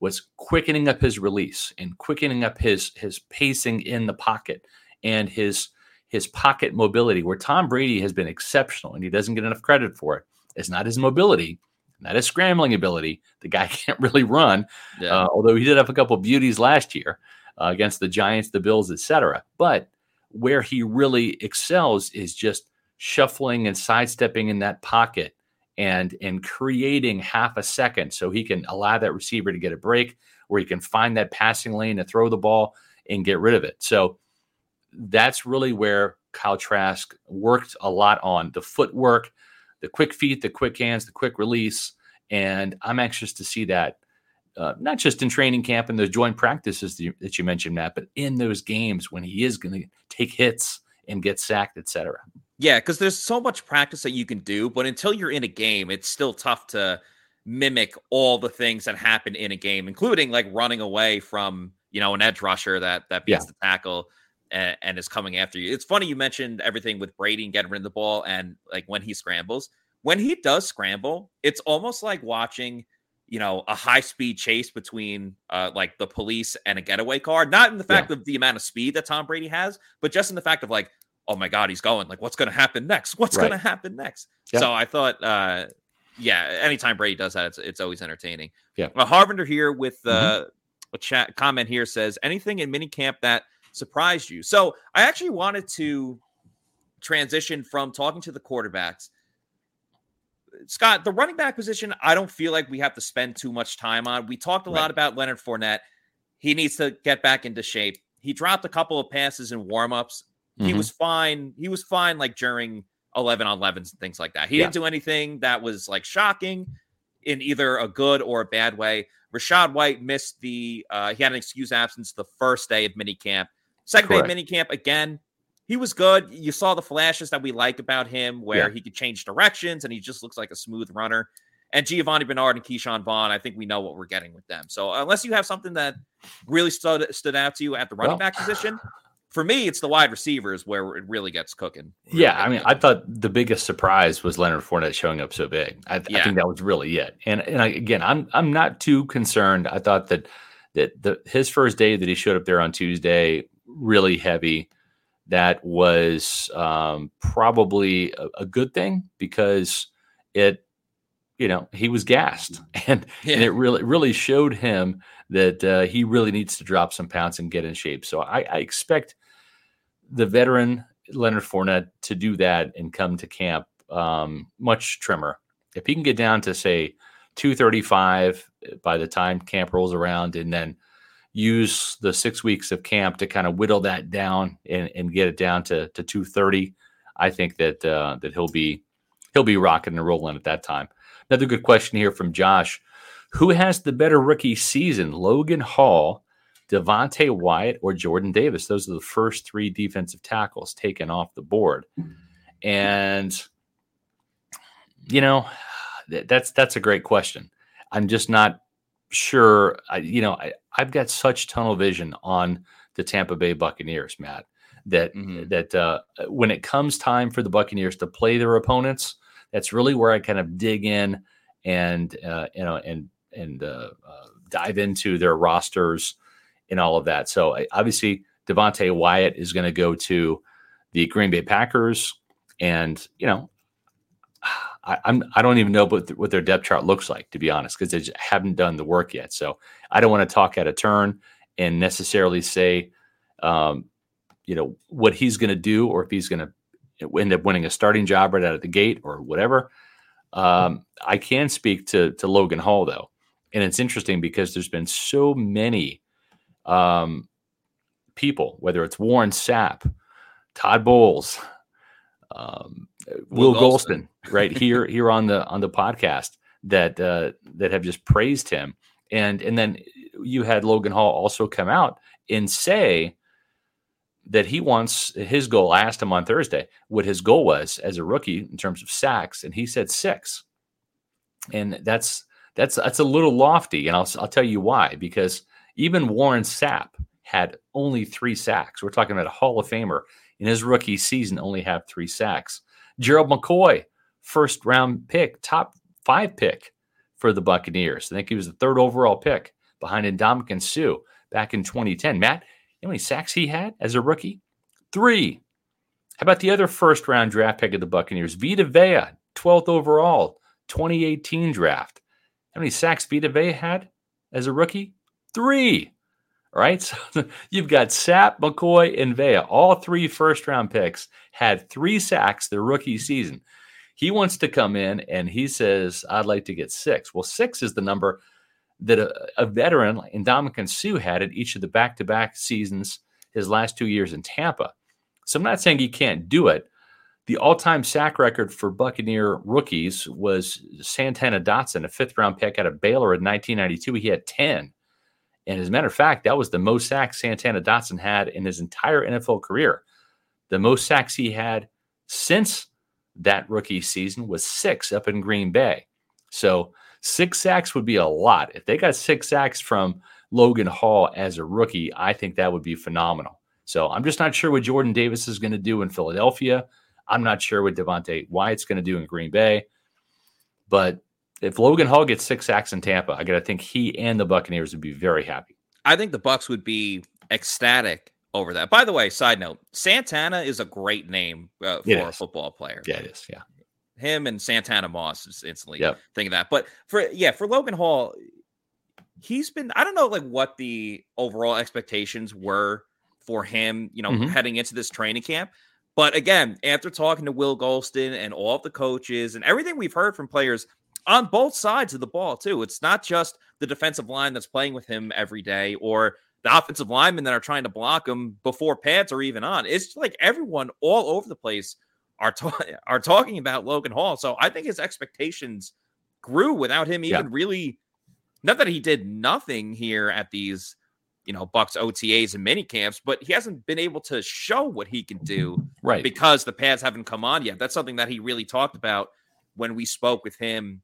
was quickening up his release and quickening up his his pacing in the pocket and his his pocket mobility where Tom Brady has been exceptional and he doesn't get enough credit for it. It's not his mobility, not his scrambling ability. The guy can't really run, yeah. uh, although he did have a couple beauties last year uh, against the Giants, the Bills, etc. But where he really excels is just shuffling and sidestepping in that pocket and in creating half a second so he can allow that receiver to get a break where he can find that passing lane to throw the ball and get rid of it. So that's really where Kyle Trask worked a lot on the footwork, the quick feet, the quick hands, the quick release. And I'm anxious to see that uh, not just in training camp and those joint practices that you, that you mentioned, Matt, but in those games when he is going to take hits and get sacked, etc. Yeah, because there's so much practice that you can do, but until you're in a game, it's still tough to mimic all the things that happen in a game, including like running away from you know an edge rusher that that beats yeah. the tackle and, and, is coming after you. It's funny you mentioned everything with Brady and getting rid of the ball and like when he scrambles. When he does scramble, it's almost like watching you know a high speed chase between uh like the police and a getaway car. Not in the fact yeah. of the amount of speed that Tom Brady has, but just in the fact of like oh my god, he's going. Like, what's going to happen next? What's right. going to happen next? Yeah. So I thought, uh, yeah, anytime Brady does that, it's it's always entertaining. Yeah. Well, Harvinder here with uh, mm-hmm. a chat comment here says anything in minicamp that surprised you. So I actually wanted to transition from talking to the quarterbacks. Scott, the running back position, I don't feel like we have to spend too much time on. We talked a right. lot about Leonard Fournette. He needs to get back into shape. He dropped a couple of passes in warmups. He mm-hmm. was fine. He was fine like during 11 on 11s and things like that. He yeah. didn't do anything that was like shocking in either a good or a bad way. Rachaad White missed the uh he had an excuse absence the first day of minicamp. Second Correct. day of minicamp again. He was good. You saw the flashes that we like about him where yeah. he could change directions and he just looks like a smooth runner. And Giovani Bernard and Ke'Shawn Vaughn, I think we know what we're getting with them. So unless you have something that really stood stood out to you at the running well, back position, for me, it's the wide receivers where it really gets cooking. Really yeah, I mean, I thought the biggest surprise was Leonard Fournette showing up so big. I, yeah. I, think that was really it. And and I, again, I'm I'm not too concerned. I thought that that the his first day that he showed up there on Tuesday really heavy. That was um, probably a, a, good thing because it, you know, he was gassed, and yeah. and it really really showed him that uh, he really needs to drop some pounds and get in shape. So I, I expect the veteran Leonard Fournette to do that and come to camp um, much trimmer. If he can get down to say 235 by the time camp rolls around and then use the six weeks of camp to kind of whittle that down and, and get it down to, to 230, I think that uh, that he'll be he'll be rocking and rolling at that time. Another good question here from Josh. Who has the better rookie season, Logan Hall Devonte Wyatt or Jordan Davis. Those are the first three defensive tackles taken off the board. And you know, that's that's a great question. I'm just not sure. I, you know, I, I've got such tunnel vision on the Tampa Bay Buccaneers, Matt, that mm-hmm. that uh, when it comes time for the Buccaneers to play their opponents, that's really where I kind of dig in and uh, you know and and uh, uh dive into their rosters in all of that. So obviously, Devonte Wyatt is going to go to the Green Bay Packers, and you know, I, I'm I don't even know what, what their depth chart looks like to be honest, because they haven't done the work yet. So I don't want to talk out of turn and necessarily say, um, you know, what he's going to do or if he's going to end up winning a starting job right out of the gate or whatever. Um, I can speak to to Logan Hall though, and it's interesting because there's been so many um, people, whether it's Warren Sapp, Todd Bowles, um, Will, Will Gholston, right here here on the on the podcast that uh, that have just praised him, and and then you had Logan Hall also come out and say that he wants his goal. I asked him on Thursday what his goal was as a rookie in terms of sacks, and he said six. And that's that's that's a little lofty, and I'll I'll tell you why. Because even Warren Sapp had only three sacks. We're talking about a Hall of Famer in his rookie season, only have three sacks. Gerald McCoy, first round pick, top five pick for the Buccaneers. I think he was the third overall pick behind Ndamukong Suh back in 2010. Matt, how many sacks he had as a rookie? Three. How about the other first round draft pick of the Buccaneers? Vita Vea, 12th overall, 2018 draft. How many sacks Vita Vea had as a rookie? Three. All right. So you've got Sapp, McCoy, and Vea. All three first round picks had three sacks their rookie season. He wants to come in and he says, I'd like to get six. Well, six is the number that a, a veteran like Ndamukong Suh had at each of the back to back seasons his last two years in Tampa. So I'm not saying he can't do it. The all time sack record for Buccaneer rookies was Santana Dotson, a fifth round pick out of Baylor in 1992. He had 10. And as a matter of fact, that was the most sacks Santana Dotson had in his entire NFL career. The most sacks he had since that rookie season was six up in Green Bay. So Six sacks would be a lot. If they got six sacks from Logan Hall as a rookie, I think that would be phenomenal. So I'm just not sure what Jordan Davis is going to do in Philadelphia. I'm not sure what Devonte Wyatt's going to do in Green Bay. But if Logan Hall gets six sacks in Tampa, I got to think he and the Buccaneers would be very happy. I think the Bucs would be ecstatic over that. By the way, side note: Santana is a great name uh, for a football player. Yeah, it is. Yeah, him and Santana Moss is instantly yep. thinking that. But for yeah, for Logan Hall, he's been I don't know like what the overall expectations were for him, you know, mm-hmm. heading into this training camp. But again, after talking to Will Gholston and all of the coaches and everything we've heard from players on both sides of the ball, too, it's not just the defensive line that's playing with him every day or the offensive linemen that are trying to block him before pads are even on. It's like everyone all over the place are ta- are talking about Logan Hall. So I think his expectations grew without him even yeah. really. Not that he did nothing here at these, you know, Bucs OTAs and mini camps, but he hasn't been able to show what he can do, right? Because the pads haven't come on yet. That's something that he really talked about when we spoke with him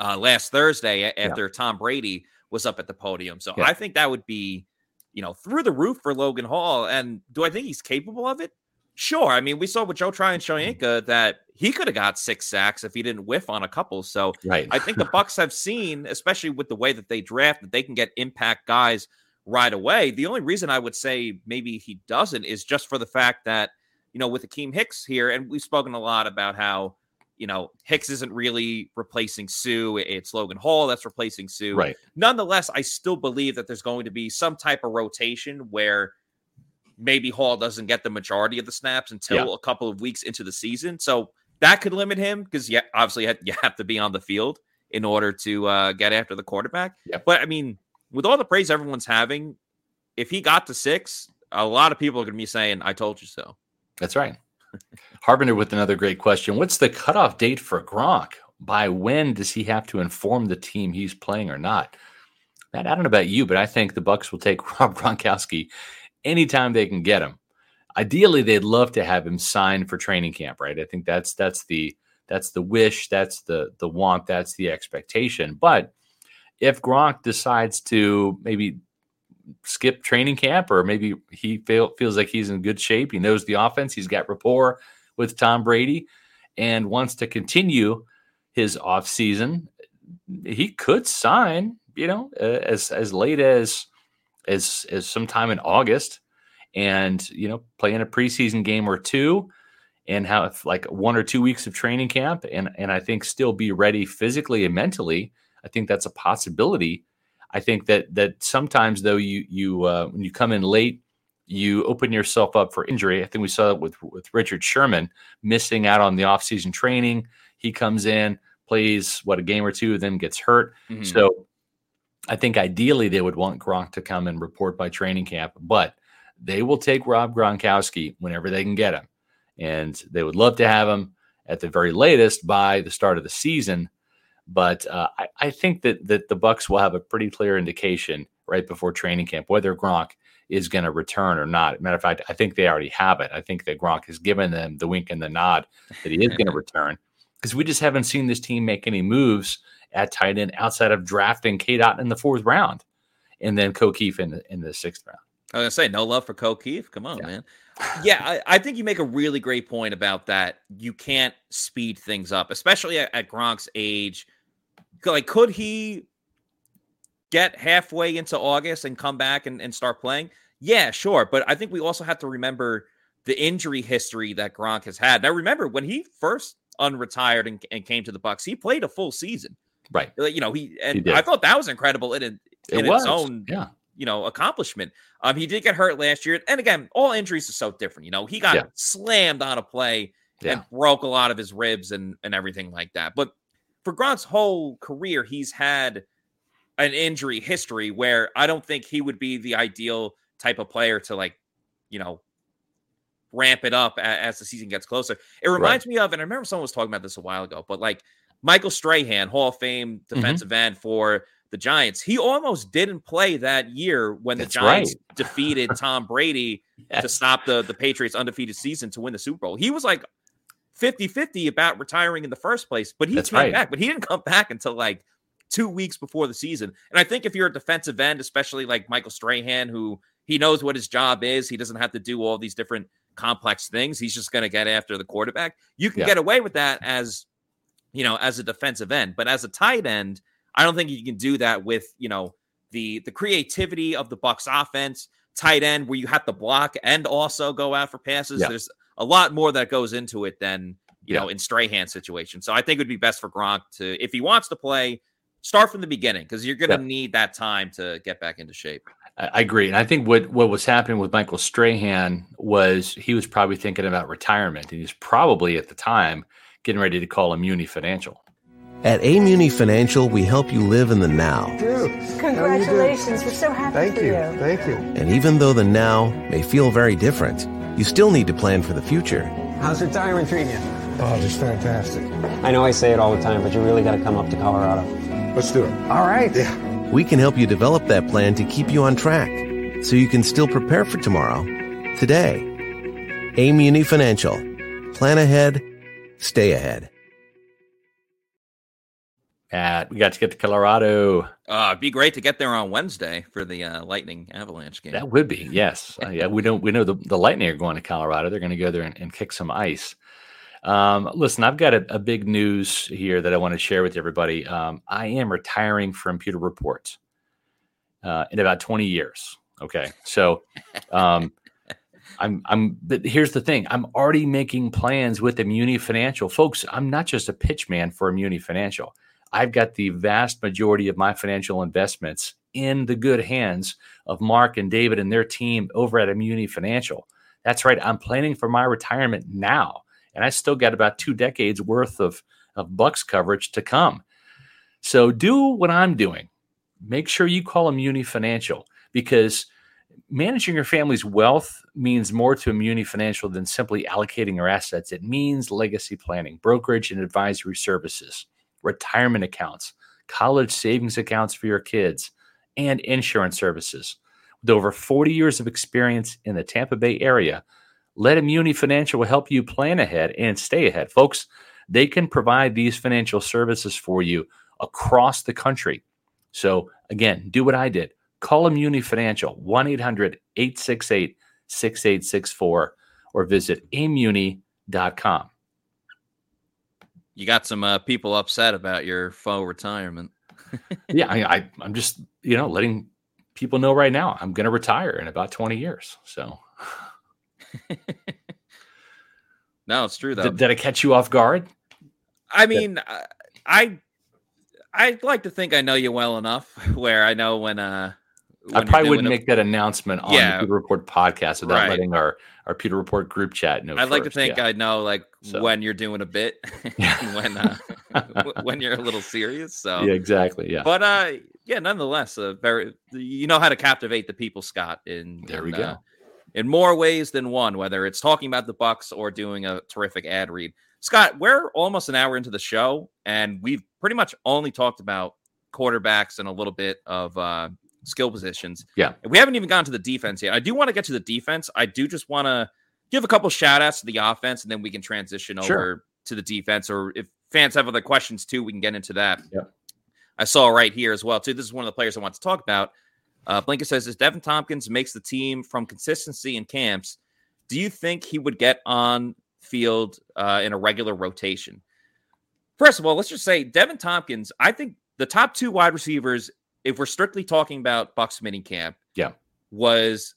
uh, last Thursday after yeah. Tom Brady was up at the podium. So yeah. I think that would be, you know, through the roof for Logan Hall. And do I think he's capable of it? Sure. I mean, we saw with Joe Tryon-Shoyinka that he could have got six sacks if he didn't whiff on a couple. So right. I think the Bucs have seen, especially with the way that they draft, that they can get impact guys right away. The only reason I would say maybe he doesn't is just for the fact that, you know, with Akiem Hicks here, and we've spoken a lot about how, you know, Hicks isn't really replacing Suh. It's Logan Hall that's replacing Suh. Right. Nonetheless, I still believe that there's going to be some type of rotation where maybe Hall doesn't get the majority of the snaps until yeah. a couple of weeks into the season. So that could limit him because yeah, obviously you have to be on the field in order to uh, get after the quarterback. Yeah. But I mean, with all the praise everyone's having, if he got to six, a lot of people are going to be saying, "I told you so." That's right. Harvinder with another great question. What's the cutoff date for Gronk? By when does he have to inform the team he's playing or not? Matt, I don't know about you, but I think the Bucs will take Rob Gronkowski anytime they can get him. Ideally, they'd love to have him sign for training camp, right? I think that's that's the that's the wish, that's the the want, that's the expectation. But if Gronk decides to maybe skip training camp, or maybe he feel, feels like he's in good shape, he knows the offense, he's got rapport with Tom Brady, and wants to continue his off season, he could sign. You know, as as late as as as sometime in August, and you know, play in a preseason game or two, and have like one or two weeks of training camp, and and I think still be ready physically and mentally. I think that's a possibility. I think that that sometimes though you you uh, when you come in late you open yourself up for injury. I think we saw it with with Richard Sherman missing out on the offseason training. He comes in, plays what a game or two, then gets hurt. Mm-hmm. So I think ideally they would want Gronk to come and report by training camp, but they will take Rob Gronkowski whenever they can get him. And they would love to have him at the very latest by the start of the season. But uh, I, I, think that that the Bucs will have a pretty clear indication right before training camp whether Gronk is going to return or not. Matter of fact, I think they already have it. I think that Gronk has given them the wink and the nod that he is going to return because we just haven't seen this team make any moves at tight end outside of drafting K. Dot in the fourth round and then Ko Kieft in the, in the sixth round. I was gonna say no love for Ko Kieft. Come on, yeah. man. Yeah, I, I, think you make a really great point about that. You can't speed things up, especially at, at Gronk's age. Like, could he get halfway into August and come back and, and start playing? Yeah, sure. But I think we also have to remember the injury history that Gronk has had. Now, remember when he first unretired and, and came to the Bucs, he played a full season. Right. You know, he and he I thought that was incredible in, in it its own yeah you know accomplishment. Um, he did get hurt last year, and again, all injuries are so different. You know, he got yeah. slammed on a play yeah. and broke a lot of his ribs and and everything like that. But for Gronk's whole career, he's had an injury history where I don't think he would be the ideal type of player to like, you know, ramp it up as, the season gets closer. It reminds right. me of, and I remember someone was talking about this a while ago, but like Michael Strahan, Hall of Fame mm-hmm. defensive mm-hmm. end for the Giants. He almost didn't play that year when That's the Giants right. defeated Tom Brady yes. to stop the, the Patriots' undefeated season to win the Super Bowl. He was like 50 50 about retiring in the first place, but he That's came right. back, but he didn't come back until like two weeks before the season. And I think if you're a defensive end, especially like Michael Strahan, who he knows what his job is, he doesn't have to do all these different complex things. He's just going to get after the quarterback. You can yeah. get away with that as, you know, as a defensive end, but as a tight end, I don't think you can do that with, you know, the the creativity of the Bucs offense, tight end where you have to block and also go out for passes. Yeah. There's a lot more that goes into it than, you yeah. know, in Strahan situation. So I think it would be best for Gronk to if he wants to play, start from the beginning because you're going to yeah. need that time to get back into shape. I agree, and I think what what was happening with Michael Strahan was he was probably thinking about retirement, and he was probably at the time getting ready to call Muni Financial. At Amuni Financial, we help you live in the now. Congratulations. We're so happy Thank for you. you. Thank you. And even though the now may feel very different, you still need to plan for the future. How's retirement treating you? Oh, just fantastic. I know I say it all the time, but you really got to come up to Colorado. Let's do it. All right. Yeah. We can help you develop that plan to keep you on track so you can still prepare for tomorrow today. Amuni Financial. Plan ahead, stay ahead at we got to get to Colorado. Uh, it'd be great to get there on Wednesday for the uh, Lightning Avalanche game. That would be yes. uh, yeah, we don't we know the, the Lightning are going to Colorado. They're going to go there and, and, kick some ice. Um, listen, I've got a, a, big news here that I want to share with everybody. Um, I am retiring from Pewter Report uh, in about 20 years. Okay, so um, I'm I'm but here's the thing. I'm already making plans with Amuni Financial. Folks, I'm not just a pitch man for Amuni Financial. I've got the vast majority of my financial investments in the good hands of Mark and David and their team over at Amuni Financial. That's right. I'm planning for my retirement now, and I still got about two decades worth of, of Bucs coverage to come. So do what I'm doing. Make sure you call Amuni Financial because managing your family's wealth means more to Immuni Financial than simply allocating your assets. It means legacy planning, brokerage, and advisory services retirement accounts, college savings accounts for your kids, and insurance services. With over 40 years of experience in the Tampa Bay area, Let Amuni Financial will help you plan ahead and stay ahead. Folks, they can provide these financial services for you across the country. So, again, do what I did. Call Amuni Financial, 1 800 868 6864, or visit amuni.com you got some uh, people upset about your faux retirement. yeah, I, I, I'm just you know letting people know right now I'm going to retire in about 20 years. So. no, it's true though. Did, did, I catch you off guard? I mean, yeah. I I like to think I know you well enough where I know when uh I probably wouldn't make that announcement on yeah, the Pewter Report podcast without right. letting our our Pewter Report group chat. I'd first. like to think yeah. I know like so. when you're doing a bit, when uh, when you're a little serious. So yeah, exactly. Yeah, but uh, yeah, nonetheless, uh, very you know how to captivate the people, Scott. In there in, we go. Uh, in more ways than one, whether it's talking about the Bucs or doing a terrific ad read. Scott, we're almost an hour into the show, and we've pretty much only talked about quarterbacks and a little bit of uh, skill positions. Yeah. And we haven't even gotten to the defense yet. I do want to get to the defense. I do just want to give a couple shout outs to the offense, and then we can transition sure. over to the defense. Or if fans have other questions too, we can get into that. Yeah. I saw right here as well, too. This is one of the players I want to talk about. Uh, Blinker says, as Deven Thompkins makes the team from consistency in camps, do you think he would get on field uh, in a regular rotation? First of all, let's just say Deven Thompkins, I think the top two wide receivers, if we're strictly talking about Bucs mini camp, yeah, was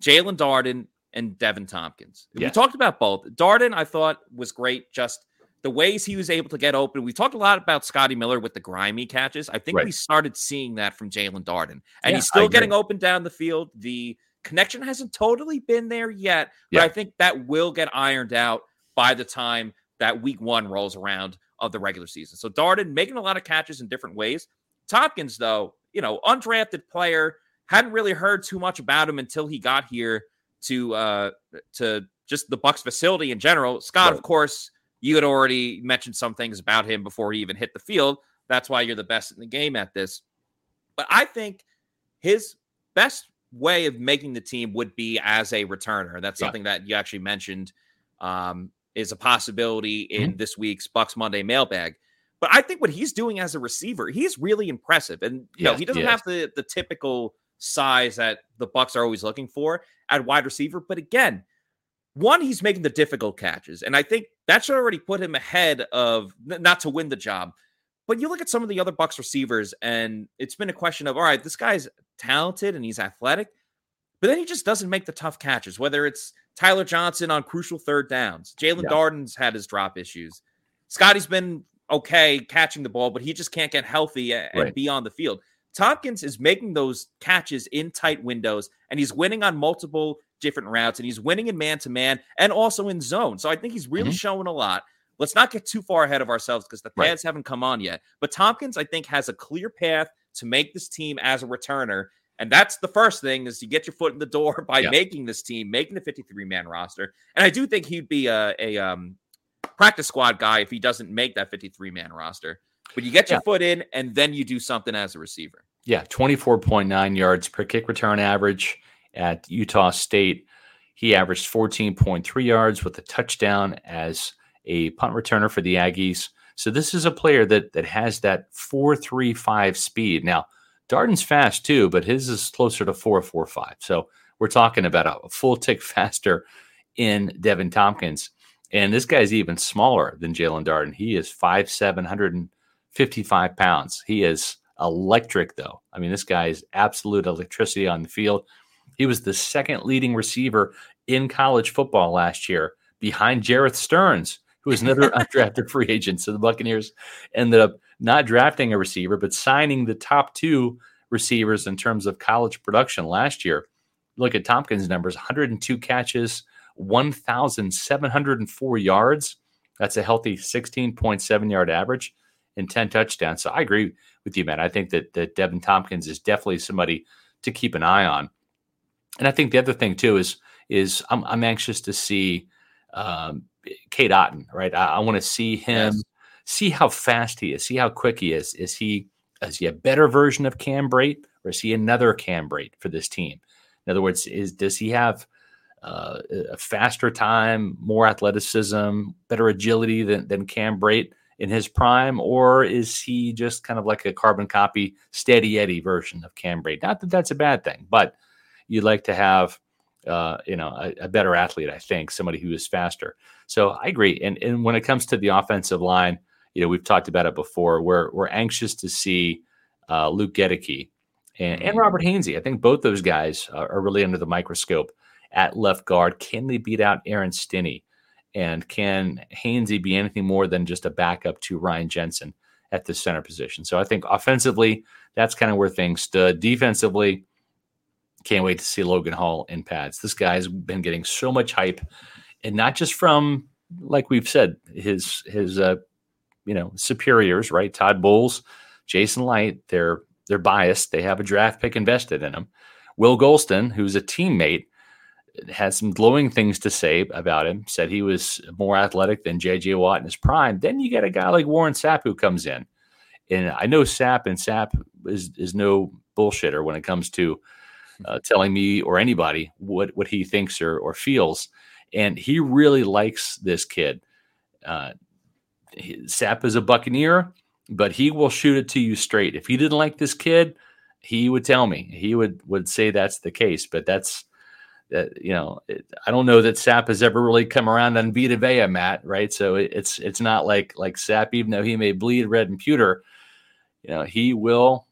Jaelon Darden and Deven Thompkins. Yes. We talked about both. Darden, I thought was great. Just the ways he was able to get open. We talked a lot about Scotty Miller with the grimy catches. I think right. we started seeing that from Jaelon Darden, and yeah, he's still getting open down the field. The connection hasn't totally been there yet, but yeah. I think that will get ironed out by the time that week one rolls around of the regular season. So Darden making a lot of catches in different ways. Thompkins, though, you know, undrafted player, hadn't really heard too much about him until he got here to uh to just the Bucs facility in general. Scott, right. of course, you had already mentioned some things about him before he even hit the field. That's why you're the best in the game at this. But I think his best way of making the team would be as a returner. That's something yeah. that you actually mentioned um, is a possibility in mm-hmm. this week's Bucs Monday mailbag. But I think what he's doing as a receiver, he's really impressive. And you yes, know, he doesn't yes. have the the typical size that the Bucs are always looking for at wide receiver. But again, one, he's making the difficult catches. And I think that should already put him ahead of not to win the job. But you look at some of the other Bucs receivers, and it's been a question of all right, this guy's talented and he's athletic, but then he just doesn't make the tough catches, whether it's Tyler Johnson on crucial third downs. Jaelon yeah. Darden's had his drop issues. Scotty's been okay catching the ball, but he just can't get healthy and right. be on the field. Thompkins is making those catches in tight windows and he's winning on multiple different routes and he's winning in man to man and also in zone. So I think he's really mm-hmm. showing a lot. Let's not get too far ahead of ourselves because the paths right. haven't come on yet. But Thompkins, I think, has a clear path to make this team as a returner. And that's the first thing is you get your foot in the door by yeah. making this team, making the 53 man roster. And I do think he'd be a, a um, practice squad guy if he doesn't make that 53 man roster. But you get your yeah. foot in and then you do something as a receiver. Yeah, 24.9 yards per kick return average at Utah State. He averaged 14.3 yards with a touchdown as a punt returner for the Aggies. So this is a player that that has that 4.35 speed. Now, Darden's fast too, but his is closer to 4.45. So we're talking about a full tick faster in Deven Thompkins. And this guy's even smaller than Jaelon Darden. He is 5'7, 155 pounds. He is electric, though. I mean, this guy is absolute electricity on the field. He was the second leading receiver in college football last year behind Jerreth Sterns, who was another undrafted free agent. So the Buccaneers ended up not drafting a receiver, but signing the top two receivers in terms of college production last year. Look at Thompkins' numbers 102 catches, 1,704 yards. That's a healthy 16.7 yard average and 10 touchdowns. So I agree with you, man. I think that, that Deven Thompkins is definitely somebody to keep an eye on. And I think the other thing too is is I'm, I'm anxious to see um, Cade Otton, right? I, I want to see him, yes. see how fast he is, see how quick he is. Is he is he a better version of Cam Brate, or is he another Cam Brate for this team? In other words, is does he have uh, a faster time, more athleticism, better agility than, than Cam Brate in his prime, or is he just kind of like a carbon copy, steady Eddie version of Cam Brate? Not that that's a bad thing, but you'd like to have, uh, you know, a, a, better athlete. I think somebody who is faster. So I agree. And and when it comes to the offensive line, you know, we've talked about it before. We're we're anxious to see uh, Luke Goedeke and, and mm-hmm. Robert Hainsey. I think both those guys are, are really under the microscope at left guard. Can they beat out Aaron Stinnie? And can Hainsey be anything more than just a backup to Ryan Jensen at the center position? So I think offensively, that's kind of where things stood. Defensively, can't wait to see Logan Hall in pads. This guy's been getting so much hype, and not just from like we've said his his uh, you know superiors, right? Todd Bowles, Jason Licht. They're they're biased. They have a draft pick invested in him. Will Gholston, who's a teammate, had some glowing things to say about him. Said he was more athletic than J.J. Watt in his prime. Then you get a guy like Warren Sapp who comes in, and I know Sapp and Sapp is is no bullshitter when it comes to uh, telling me or anybody what what he thinks or or feels, and he really likes this kid. Uh, Sapp is a Buccaneer, but he will shoot it to you straight. If he didn't like this kid, he would tell me. He would would say that's the case, but that's that you know it, I don't know that Sapp has ever really come around on Vita Vea, Matt. Right, so it, it's it's not like like Sapp, even though he may bleed red and pewter, you know he will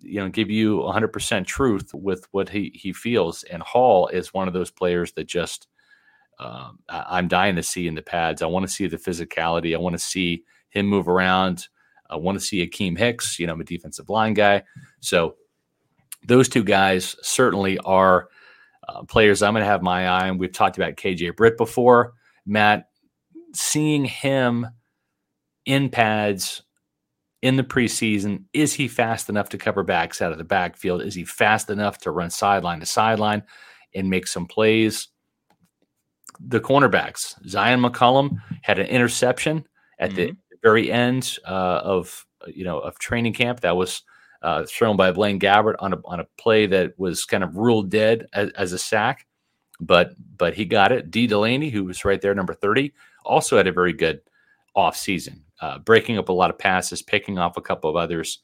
you know give you 100% truth with what he he feels. And Hall is one of those players that just um, I, am dying to see in the pads. I want to see the physicality. I want to see him move around. I want to see Akiem Hicks. You know, I'm a defensive line guy, so those two guys certainly are uh, players I'm going to have my eye on. We've talked about KJ Britt before. Matt, seeing him in pads in the preseason, is he fast enough to cover backs out of the backfield? Is he fast enough to run sideline to sideline and make some plays? The cornerbacks, Zyon McCollum had an interception at mm-hmm. the very end uh, of you know of training camp. That was uh, thrown by Blaine Gabbert on a on a play that was kind of ruled dead as, as a sack, but but he got it. Dee Delaney, who was right there, number thirty, also had a very good off season, uh, breaking up a lot of passes, picking off a couple of others.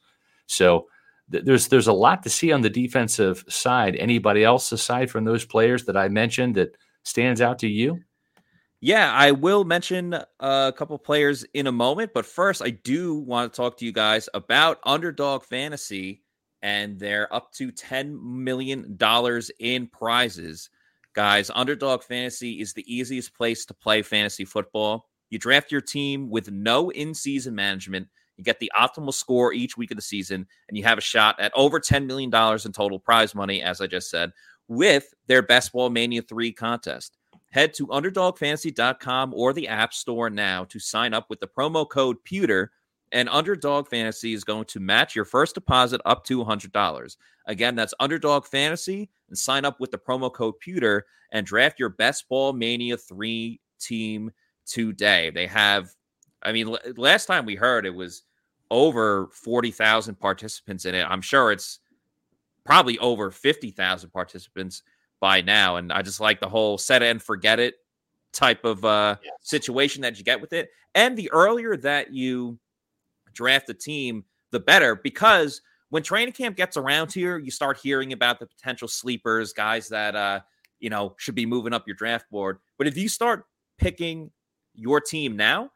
So th- there's there's a lot to see on the defensive side. Anybody else aside from those players that I mentioned that stands out to you? Yeah, I will mention a couple players in a moment, but first, I do want to talk to you guys about Underdog Fantasy and their up to $10 million in prizes. Guys, Underdog Fantasy is the easiest place to play fantasy football. You draft your team with no in season management. You get the optimal score each week of the season, and you have a shot at over $10 million in total prize money, as I just said, with their Best Ball Mania 3 contest. Head to underdogfantasy.com or the App Store now to sign up with the promo code Pewter, and Underdog Fantasy is going to match your first deposit up to $100. Again, that's Underdog Fantasy, and sign up with the promo code Pewter and draft your Best Ball Mania 3 team today. They have, I mean, last time we heard it was over 40,000 participants in it. I'm sure it's probably over 50,000 participants by now. And I just like the whole set it and forget it type of uh, situation that you get with it. And the earlier that you draft a team, the better, because when training camp gets around here, you start hearing about the potential sleepers, guys that uh, you know should be moving up your draft board. But if you start picking your team now,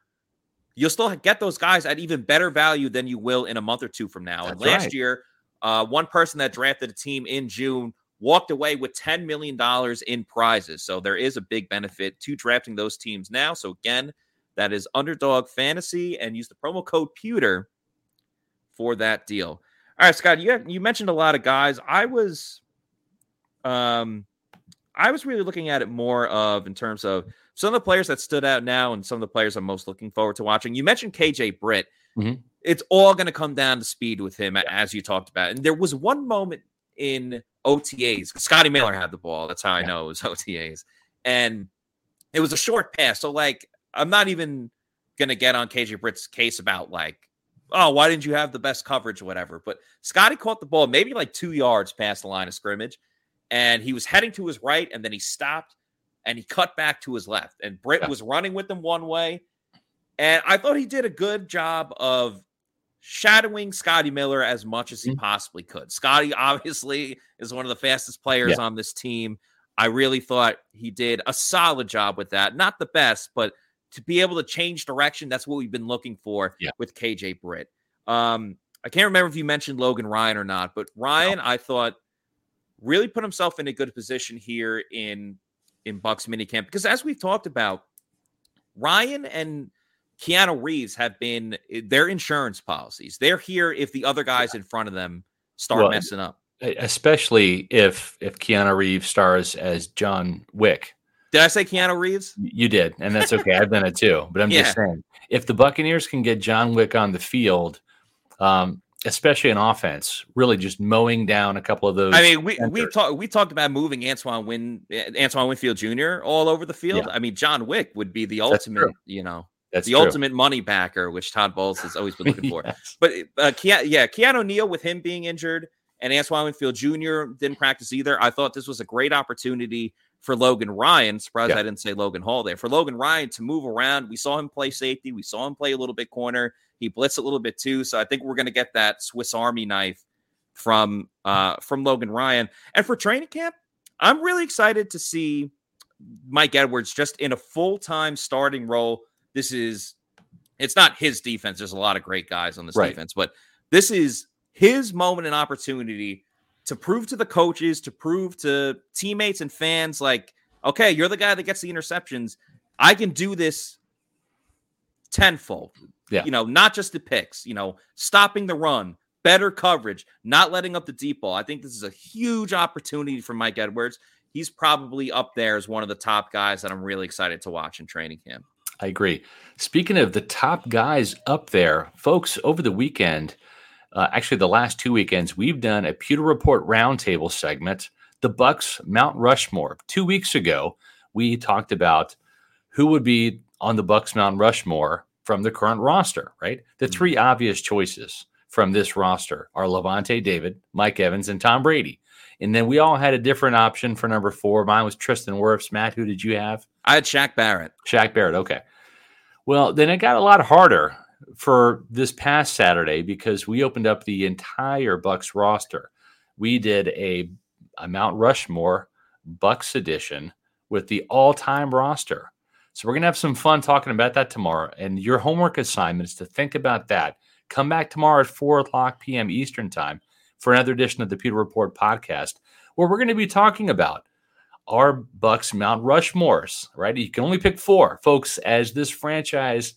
you'll still get those guys at even better value than you will in a month or two from now. That's and last right. year, uh, one person that drafted a team in June walked away with $10 million in prizes. So there is a big benefit to drafting those teams now. So again, that is underdog fantasy and use the promo code pewter for that deal. All right, Scott, you have, you mentioned a lot of guys. I was um I was really looking at it more of in terms of some of the players that stood out now and some of the players I'm most looking forward to watching. You mentioned KJ Britt. Mm-hmm. It's all going to come down to speed with him, as you talked about. And there was one moment in OTAs. Scotty Miller had the ball. That's how I know it was OTAs. And it was a short pass. So, like, I'm not even going to get on KJ Britt's case about, like, oh, why didn't you have the best coverage or whatever? But Scotty caught the ball maybe like two yards past the line of scrimmage. And he was heading to his right. And then he stopped and he cut back to his left. And Britt yeah. was running with him one way. And I thought he did a good job of shadowing Scotty Miller as much as he mm-hmm. possibly could. Scotty obviously is one of the fastest players yeah. on this team. I really thought he did a solid job with that. Not the best, but to be able to change direction, that's what we've been looking for yeah. with KJ Britt. Um, I can't remember if you mentioned Logan Ryan or not, but Ryan, I thought really put himself in a good position here in in Bucs minicamp because as we've talked about, Ryan and Keanu Reeves have been eh, their insurance policies. They're here if the other guys in front of them start well, messing up. especially if if Keanu Reeves stars as John Wick. Did I say Keanu Reeves? You did, and that's okay. I've done it too. But I'm yeah. just saying, if the Buccaneers can get John Wick on the field, um, especially in offense, really just mowing down a couple of those. I mean, we we talked we talked about moving Antoine Win Antoine Winfield Jr. all over the field. Yeah. I mean, John Wick would be the ultimate, you know, that's the true. ultimate money backer, which Todd Bowles has always been looking for. yes. But uh, Ke- yeah, Keanu Neal with him being injured and Antoine Winfield Jr. didn't practice either. I thought this was a great opportunity for Logan Ryan. Surprised yeah. I didn't say Logan Hall there. For Logan Ryan to move around, we saw him play safety. We saw him play a little bit corner. He blitzed a little bit too. So I think we're going to get that Swiss Army knife from uh, from Logan Ryan. And for training camp, I'm really excited to see Mike Edwards just in a full time starting role. This is it's not his defense. There's a lot of great guys on this right. defense, but this is his moment and opportunity to prove to the coaches, to prove to teammates and fans, like, okay, you're the guy that gets the interceptions. I can do this tenfold. Yeah. You know, not just the picks, you know, stopping the run, better coverage, not letting up the deep ball. I think this is a huge opportunity for Mike Edwards. He's probably up there as one of the top guys that I'm really excited to watch in training camp. I agree. Speaking of the top guys up there, folks, over the weekend, uh, actually the last two weekends, we've done a Pewter Report roundtable segment, the Bucs Mount Rushmore. Two weeks ago, we talked about who would be on the Bucs Mount Rushmore from the current roster, right? The three mm-hmm. obvious choices from this roster are Lavonte David, Mike Evans, and Tom Brady. And then we all had a different option for number four. Mine was Tristan Wirfs. Matt, who did you have? I had Shaq Barrett. Shaq Barrett. Okay. Well, then it got a lot harder for this past Saturday because we opened up the entire Bucs roster. We did a, a Mount Rushmore Bucs edition with the all-time roster. So we're gonna have some fun talking about that tomorrow. And your homework assignment is to think about that. Come back tomorrow at four o'clock p.m. Eastern time for another edition of the Pewter Report podcast, where we're going to be talking about our Bucs Mount Rushmores. Right, you can only pick four, folks. As this franchise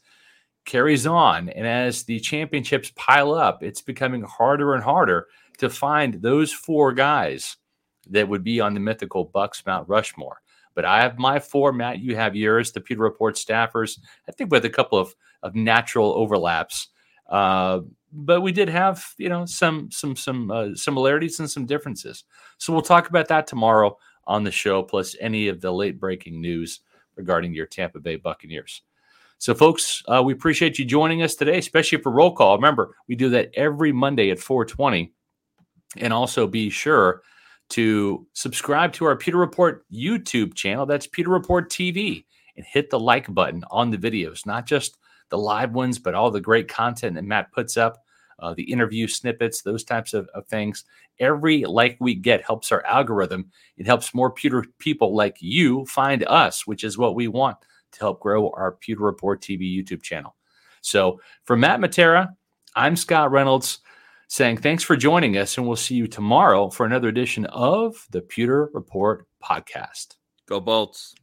carries on and as the championships pile up, it's becoming harder and harder to find those four guys that would be on the mythical Bucs Mount Rushmore. But I have my four, Matt. You have yours, the Pewter Report staffers. I think with a couple of, of natural overlaps. Uh, but we did have, you know, some some some uh, similarities and some differences. So we'll talk about that tomorrow on the show, plus any of the late breaking news regarding your Tampa Bay Buccaneers. So, folks, uh, we appreciate you joining us today, especially for roll call. Remember, we do that every Monday at 420. And also be sure to subscribe to our Pewter Report YouTube channel. That's Pewter Report TV. And hit the like button on the videos, not just the live ones, but all the great content that Matt puts up, uh, the interview snippets, those types of, of, things. Every like we get helps our algorithm. It helps more pewter people like you find us, which is what we want to help grow our Pewter Report TV YouTube channel. So for Matt Matera, I'm Scott Reynolds saying thanks for joining us, and we'll see you tomorrow for another edition of the Pewter Report podcast. Go Bolts.